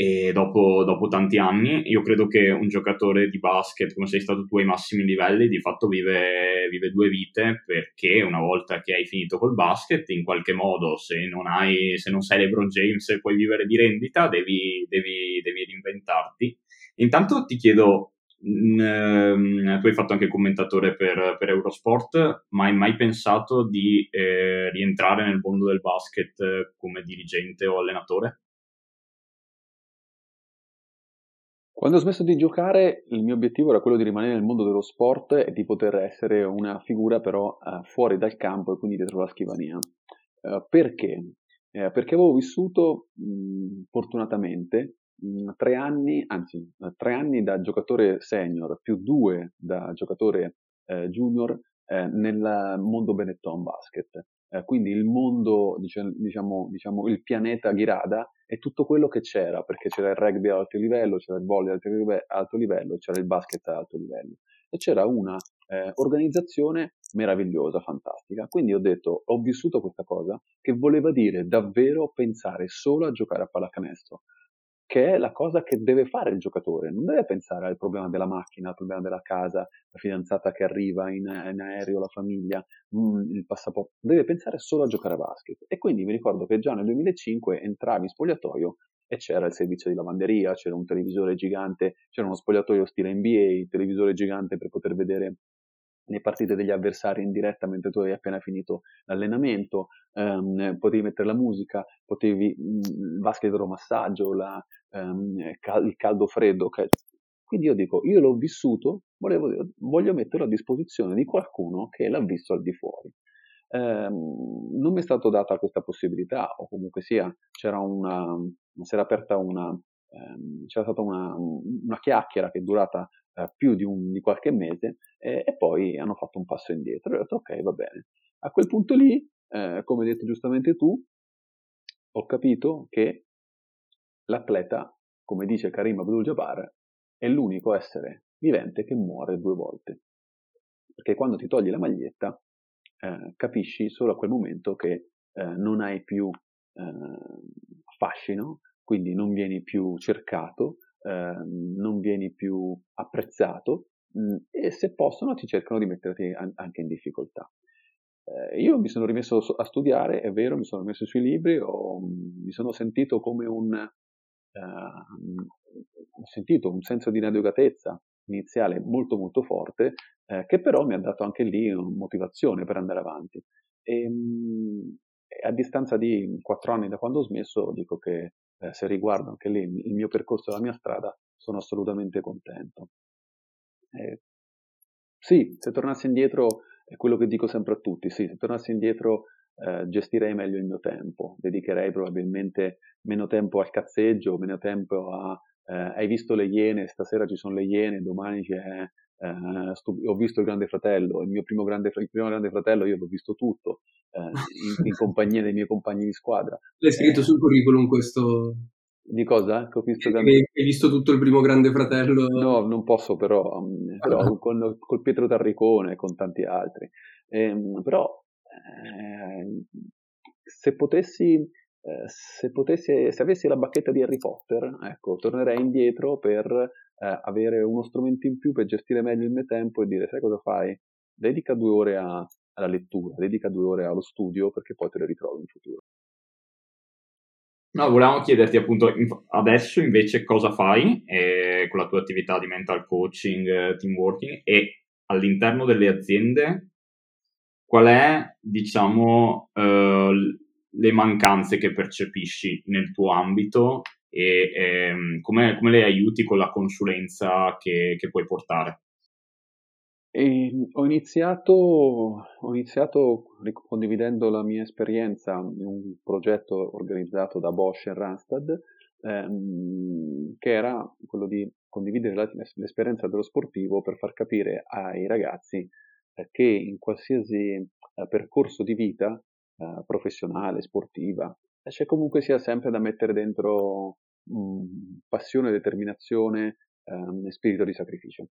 e dopo, dopo, tanti anni io credo che un giocatore di basket come sei stato tu ai massimi livelli di fatto vive, vive, due vite perché una volta che hai finito col basket in qualche modo se non, hai, se non sei LeBron James e puoi vivere di rendita devi, devi, devi reinventarti intanto ti chiedo mh, ehm, tu hai fatto anche commentatore per, per, Eurosport ma hai mai pensato di eh, rientrare nel mondo del basket come dirigente o allenatore? Quando ho smesso di giocare, il mio obiettivo era quello di rimanere nel mondo dello sport e di poter essere una figura però uh, fuori dal campo e quindi dietro la scrivania. Uh, perché? Eh, perché avevo vissuto fortunatamente tre anni, anzi tre anni da giocatore senior più due da giocatore eh, junior eh, nel mondo Benetton Basket. Eh, quindi il mondo, diciamo, diciamo, il pianeta Ghirada è tutto quello che c'era, perché c'era il rugby ad alto livello, c'era il volley ad alto livello, c'era il basket ad alto livello e c'era una eh, organizzazione meravigliosa, fantastica. Quindi ho detto, ho vissuto questa cosa che voleva dire davvero pensare solo a giocare a pallacanestro che è la cosa che deve fare il giocatore. Non deve pensare al problema della macchina, al problema della casa, la fidanzata che arriva in, in aereo, la famiglia, mm, il passaporto. Deve pensare solo a giocare a basket. E quindi mi ricordo che già nel 2005 entravi in spogliatoio e c'era il servizio di lavanderia, c'era un televisore gigante, c'era uno spogliatoio stile NBA, televisore gigante per poter vedere le partite degli avversari in diretta mentre tu avevi appena finito l'allenamento, ehm, potevi mettere la musica, potevi mm, il basket idromassaggio, la, ehm, il caldo-freddo. Okay. Quindi io dico, io l'ho vissuto, volevo, voglio metterlo a disposizione di qualcuno che l'ha visto al di fuori. Eh, non mi è stata data questa possibilità, o comunque sia, c'era una, si era aperta una, ehm, c'era stata una, una, chiacchiera che è durata eh, più di, un, di, qualche mese eh, e poi hanno fatto un passo indietro. E ho detto ok, va bene. A quel punto lì, eh, come hai detto giustamente tu, ho capito che l'atleta, come dice Karim Abdul-Jabbar, è l'unico essere vivente che muore due volte. Perché quando ti togli la maglietta, eh, capisci solo a quel momento che non hai più fascino, quindi non vieni più cercato, non vieni più apprezzato mh, e se possono ti cercano di metterti an- anche in difficoltà. Eh, io mi sono rimesso a studiare, è vero, mi sono messo sui libri, ho, mi sono sentito come un, uh, ho sentito un senso di inadeguatezza iniziale molto molto forte, eh, che però mi ha dato anche lì motivazione per andare avanti. E, mh, a distanza di quattro anni da quando ho smesso, dico che eh, se riguardo anche lì il mio percorso e la mia strada, sono assolutamente contento. Eh, sì, se tornassi indietro, è quello che dico sempre a tutti, sì, se tornassi indietro eh, gestirei meglio il mio tempo, dedicherei probabilmente meno tempo al cazzeggio, meno tempo a eh, hai visto le iene, stasera ci sono le iene, domani c'è eh, stu- ho visto il Grande Fratello, il mio primo grande, il primo grande Fratello io l'ho visto tutto eh, in, in, compagnia dei miei compagni di squadra. L'hai scritto Eh, sul curriculum questo? Di cosa? Che ho visto grande... hai visto tutto il primo Grande Fratello? No, non posso però, um, però con, col Pietro Tarricone e con tanti altri. Ehm, però eh, se potessi, eh, se potessi, se avessi la bacchetta di Harry Potter, ecco, tornerei indietro per eh, avere uno strumento in più per gestire meglio il mio tempo e dire, sai cosa fai? Dedica due ore a, alla lettura, dedica due ore allo studio perché poi te le ritrovi in futuro. No, volevamo chiederti appunto adesso invece cosa fai eh, con la tua attività di mental coaching, team working e all'interno delle aziende qual è, diciamo, eh, le mancanze che percepisci nel tuo ambito e ehm, come, come le aiuti con la consulenza che, che puoi portare? E ho iniziato, ho iniziato condividendo la mia esperienza in un progetto organizzato da Bosch e Randstad, ehm, che era quello di condividere la, l'esperienza dello sportivo per far capire ai ragazzi eh, che in qualsiasi eh, percorso di vita, eh, professionale, sportiva, c'è comunque sia sempre da mettere dentro mh, passione, determinazione ehm, e spirito di sacrificio.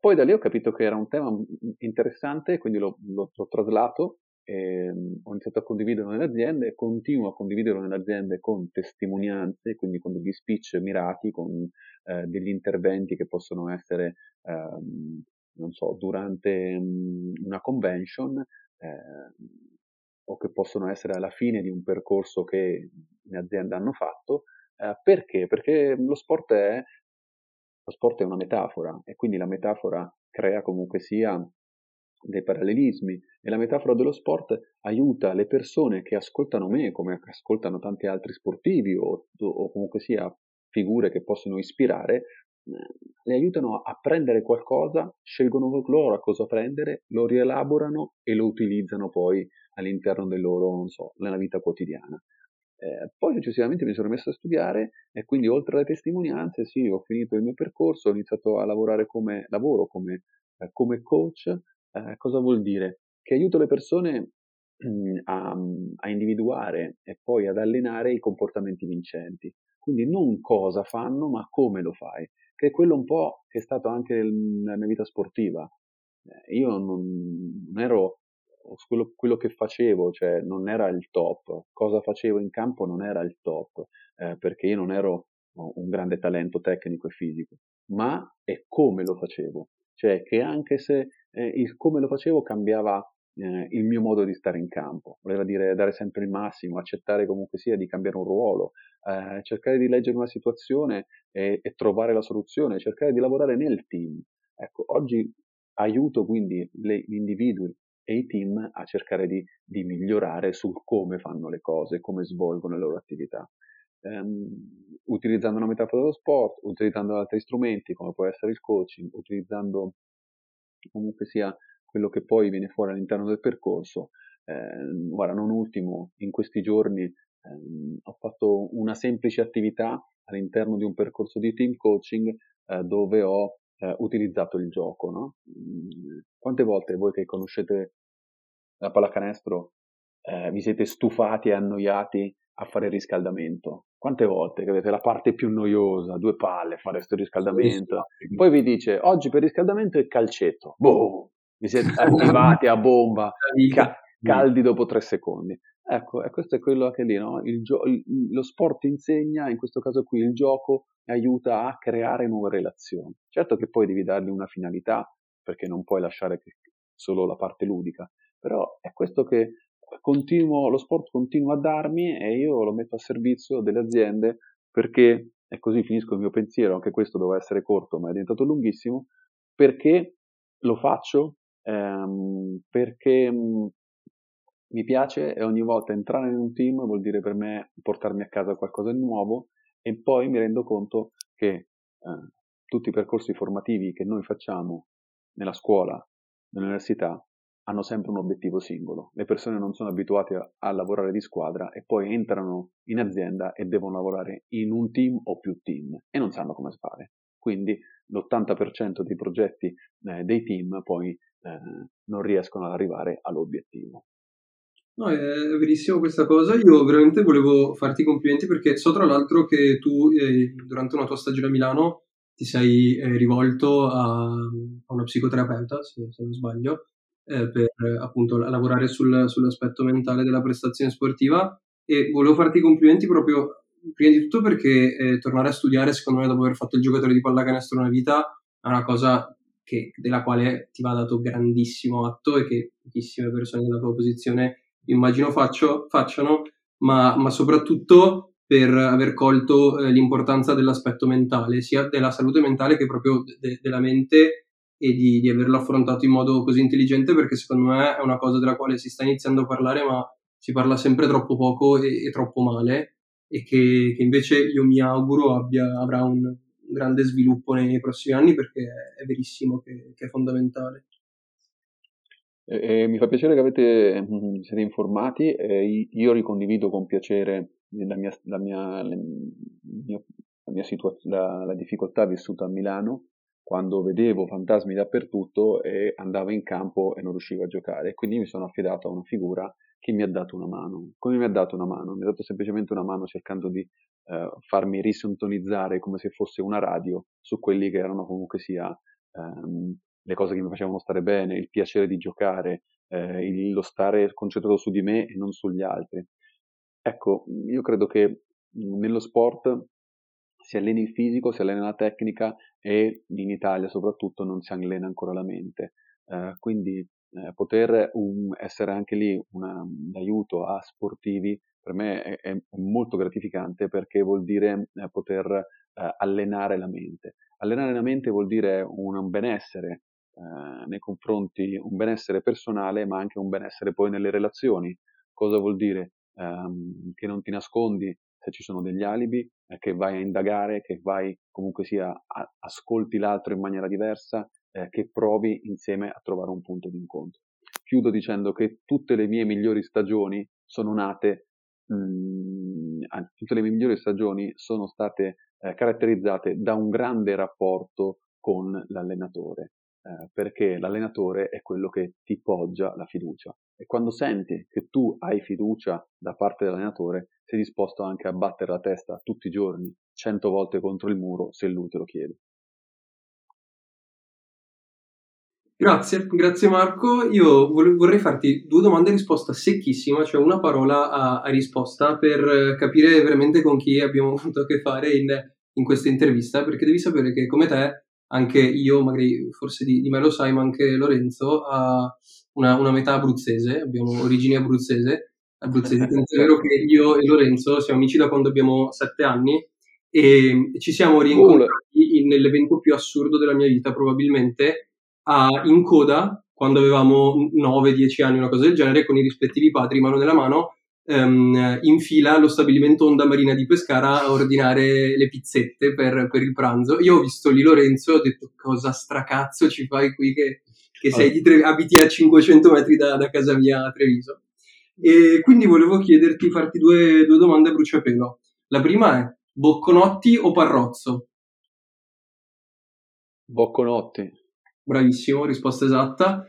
Poi da lì ho capito che era un tema interessante, quindi l'ho, l'ho, l'ho traslato, e ho iniziato a condividerlo nelle aziende, continuo a condividerlo nelle aziende con testimonianze, quindi con degli speech mirati, con eh, degli interventi che possono essere, ehm, non so, durante um, una convention eh, o che possono essere alla fine di un percorso che in azienda hanno fatto. Eh, perché? Perché lo sport è lo sport è una metafora e quindi la metafora crea comunque sia dei parallelismi e la metafora dello sport aiuta le persone che ascoltano me come ascoltano tanti altri sportivi o, o comunque sia figure che possono ispirare le aiutano a prendere qualcosa, scelgono loro a cosa prendere, lo rielaborano e lo utilizzano poi all'interno del loro, non so, nella vita quotidiana. Eh, poi successivamente mi sono messo a studiare e quindi oltre alle testimonianze, sì, ho finito il mio percorso, ho iniziato a lavorare come lavoro, come, eh, come coach. Eh, cosa vuol dire? Che aiuto le persone mh, a, a, individuare e poi ad allenare i comportamenti vincenti. Quindi non cosa fanno, ma come lo fai, che è quello un po' che è stato anche nella mia vita sportiva. Eh, io non, ero quello, quello, che facevo, cioè non era il top, cosa facevo in campo non era il top, eh, perché io non ero un grande talento tecnico e fisico, ma è come lo facevo, cioè che anche se eh, il come lo facevo cambiava eh, il mio modo di stare in campo, voleva dire dare sempre il massimo, accettare comunque sia di cambiare un ruolo, eh, cercare di leggere una situazione e, e trovare la soluzione, cercare di lavorare nel team. Ecco, oggi aiuto quindi le, gli individui e i team a cercare di, di, migliorare sul come fanno le cose, come svolgono le loro attività. Um, utilizzando una metafora dello sport, utilizzando altri strumenti come può essere il coaching, utilizzando comunque sia quello che poi viene fuori all'interno del percorso. Eh, guarda, non ultimo, in questi giorni ehm, ho fatto una semplice attività all'interno di un percorso di team coaching eh, dove ho eh, utilizzato il gioco. No? Quante volte voi che conoscete la pallacanestro eh, vi siete stufati e annoiati a fare il riscaldamento? Quante volte che avete la parte più noiosa, due palle, fare questo riscaldamento, poi vi dice oggi per riscaldamento è calcetto, boh, vi siete attivati a bomba, ca- caldi dopo tre secondi. Ecco, e questo è quello anche lì, no? Il gio- lo sport insegna, in questo caso qui il gioco aiuta a creare nuove relazioni. Certo che poi devi dargli una finalità, perché non puoi lasciare che- solo la parte ludica, però è questo che continuo, lo sport continua a darmi e io lo metto a servizio delle aziende perché, e così finisco il mio pensiero, anche questo doveva essere corto ma è diventato lunghissimo, perché lo faccio? Ehm, perché mh, mi piace e ogni volta entrare in un team vuol dire per me portarmi a casa qualcosa di nuovo e poi mi rendo conto che eh, tutti i percorsi formativi che noi facciamo nella scuola, nell'università, hanno sempre un obiettivo singolo. Le persone non sono abituate a, a lavorare di squadra e poi entrano in azienda e devono lavorare in un team o più team e non sanno come fare. Quindi l'80% dei progetti eh, dei team poi eh, non riescono ad arrivare all'obiettivo. No, è verissimo questa cosa. Io veramente volevo farti complimenti perché so tra l'altro che tu eh, durante una tua stagione a Milano ti sei eh, rivolto a, a una psicoterapeuta, se, se non sbaglio, eh, per appunto la- lavorare sul- sull'aspetto mentale della prestazione sportiva e volevo farti complimenti proprio prima di tutto perché eh, tornare a studiare secondo me dopo aver fatto il giocatore di pallacanestro nella vita è una cosa che- della quale ti va dato grandissimo atto e che pochissime persone nella tua posizione immagino faccio, facciano, ma, ma soprattutto per aver colto eh, l'importanza dell'aspetto mentale, sia della salute mentale che proprio de- della mente e di, di averlo affrontato in modo così intelligente perché secondo me è una cosa della quale si sta iniziando a parlare ma si parla sempre troppo poco e, e troppo male e che, che invece io mi auguro abbia, avrà un, grande sviluppo nei, prossimi anni perché è, verissimo che, che è fondamentale. E, e mi fa piacere che avete, mm, siete informati e i- io ricondivido con piacere la mia, la mia, il mio- la mia situa- la- la difficoltà vissuta a Milano quando vedevo fantasmi dappertutto e andavo in campo e non riuscivo a giocare. Quindi mi sono affidato a una figura che mi ha dato una mano. Come mi ha dato una mano? Mi ha dato semplicemente una mano cercando di eh, farmi risintonizzare come se fosse una radio su quelli che erano comunque sia ehm, le cose che mi facevano stare bene, il piacere di giocare, eh, il- lo stare concentrato su di me e non sugli altri. Ecco, io credo che nello sport si allena il fisico, si allena la tecnica e in Italia soprattutto non si allena ancora la mente. Eh, quindi eh, poter um, essere anche lì una- un aiuto a sportivi per me è, è- è molto gratificante perché vuol dire eh, poter eh, allenare la mente. Allenare la mente vuol dire un benessere eh, nei confronti, un benessere personale ma anche un benessere poi nelle relazioni. Cosa vuol dire? Ehm, che non ti nascondi se ci sono degli alibi, eh, che vai a indagare, che vai comunque sia, a- ascolti l'altro in maniera diversa, eh, che provi insieme a trovare un punto di incontro. Chiudo dicendo che tutte le mie migliori stagioni sono nate, mh, anzi, tutte le mie migliori stagioni sono state eh, caratterizzate da un grande rapporto con l'allenatore, eh, perché l'allenatore è quello che ti poggia la fiducia e quando senti che tu hai fiducia da parte dell'allenatore sei disposto anche a battere la testa tutti i giorni, cento volte contro il muro se lui te lo chiede. Grazie, grazie Marco. Io vorrei farti due domande a risposta secchissima, cioè una parola a, a risposta per eh, capire veramente con chi abbiamo avuto a che fare in, in questa intervista, perché devi sapere che come te, anche io, magari forse di, di me lo sai, ma anche Lorenzo ha una, una metà abruzzese, abbiamo origini abruzzese, abruzzesi, tant'è vero che io e Lorenzo siamo amici da quando abbiamo sette anni e, ci siamo rincontrati in- nell'evento più assurdo della mia vita, probabilmente a- in coda quando avevamo 9-10 anni, una cosa del genere, con i rispettivi padri mano nella mano, ehm, in fila allo stabilimento Onda Marina di Pescara a ordinare le pizzette per, per il pranzo. Io ho visto lì Lorenzo e ho detto cosa stracazzo ci fai qui che, che sei di Tre- abiti a 500 metri da, da casa mia a Treviso. E quindi volevo chiederti, farti due, due domande a bruciapelo. La prima è Bocconotti o Parrozzo? Bocconotti. Bravissimo, risposta esatta.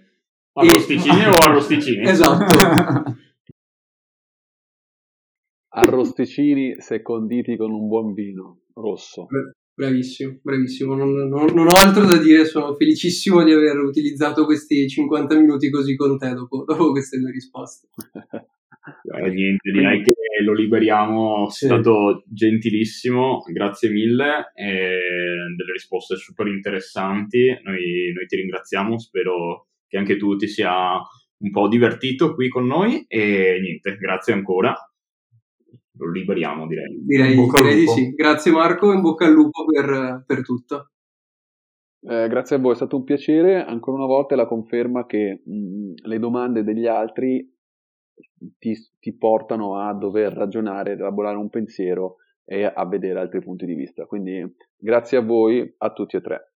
Arrosticini o arrosticini? Esatto. Arrosticini se conditi con un buon vino rosso. Bravissimo, bravissimo. Non, non- non ho altro da dire, sono felicissimo di aver utilizzato questi 50 minuti così con te dopo, dopo queste due risposte. Eh, niente, direi che lo liberiamo, Sì. è stato gentilissimo, grazie mille, e delle risposte super interessanti, noi, noi ti ringraziamo, spero che anche tu ti sia un po' divertito qui con noi e niente, grazie ancora, lo liberiamo direi. Direi, In bocca al direi di lupo. sì. Grazie Marco, in bocca al lupo per, per tutto. Eh, grazie a voi, è stato un piacere. Ancora una volta la conferma che mh, le domande degli altri ti, ti portano a dover ragionare, elaborare un pensiero e a vedere altri punti di vista. Quindi grazie a voi, a tutti e tre.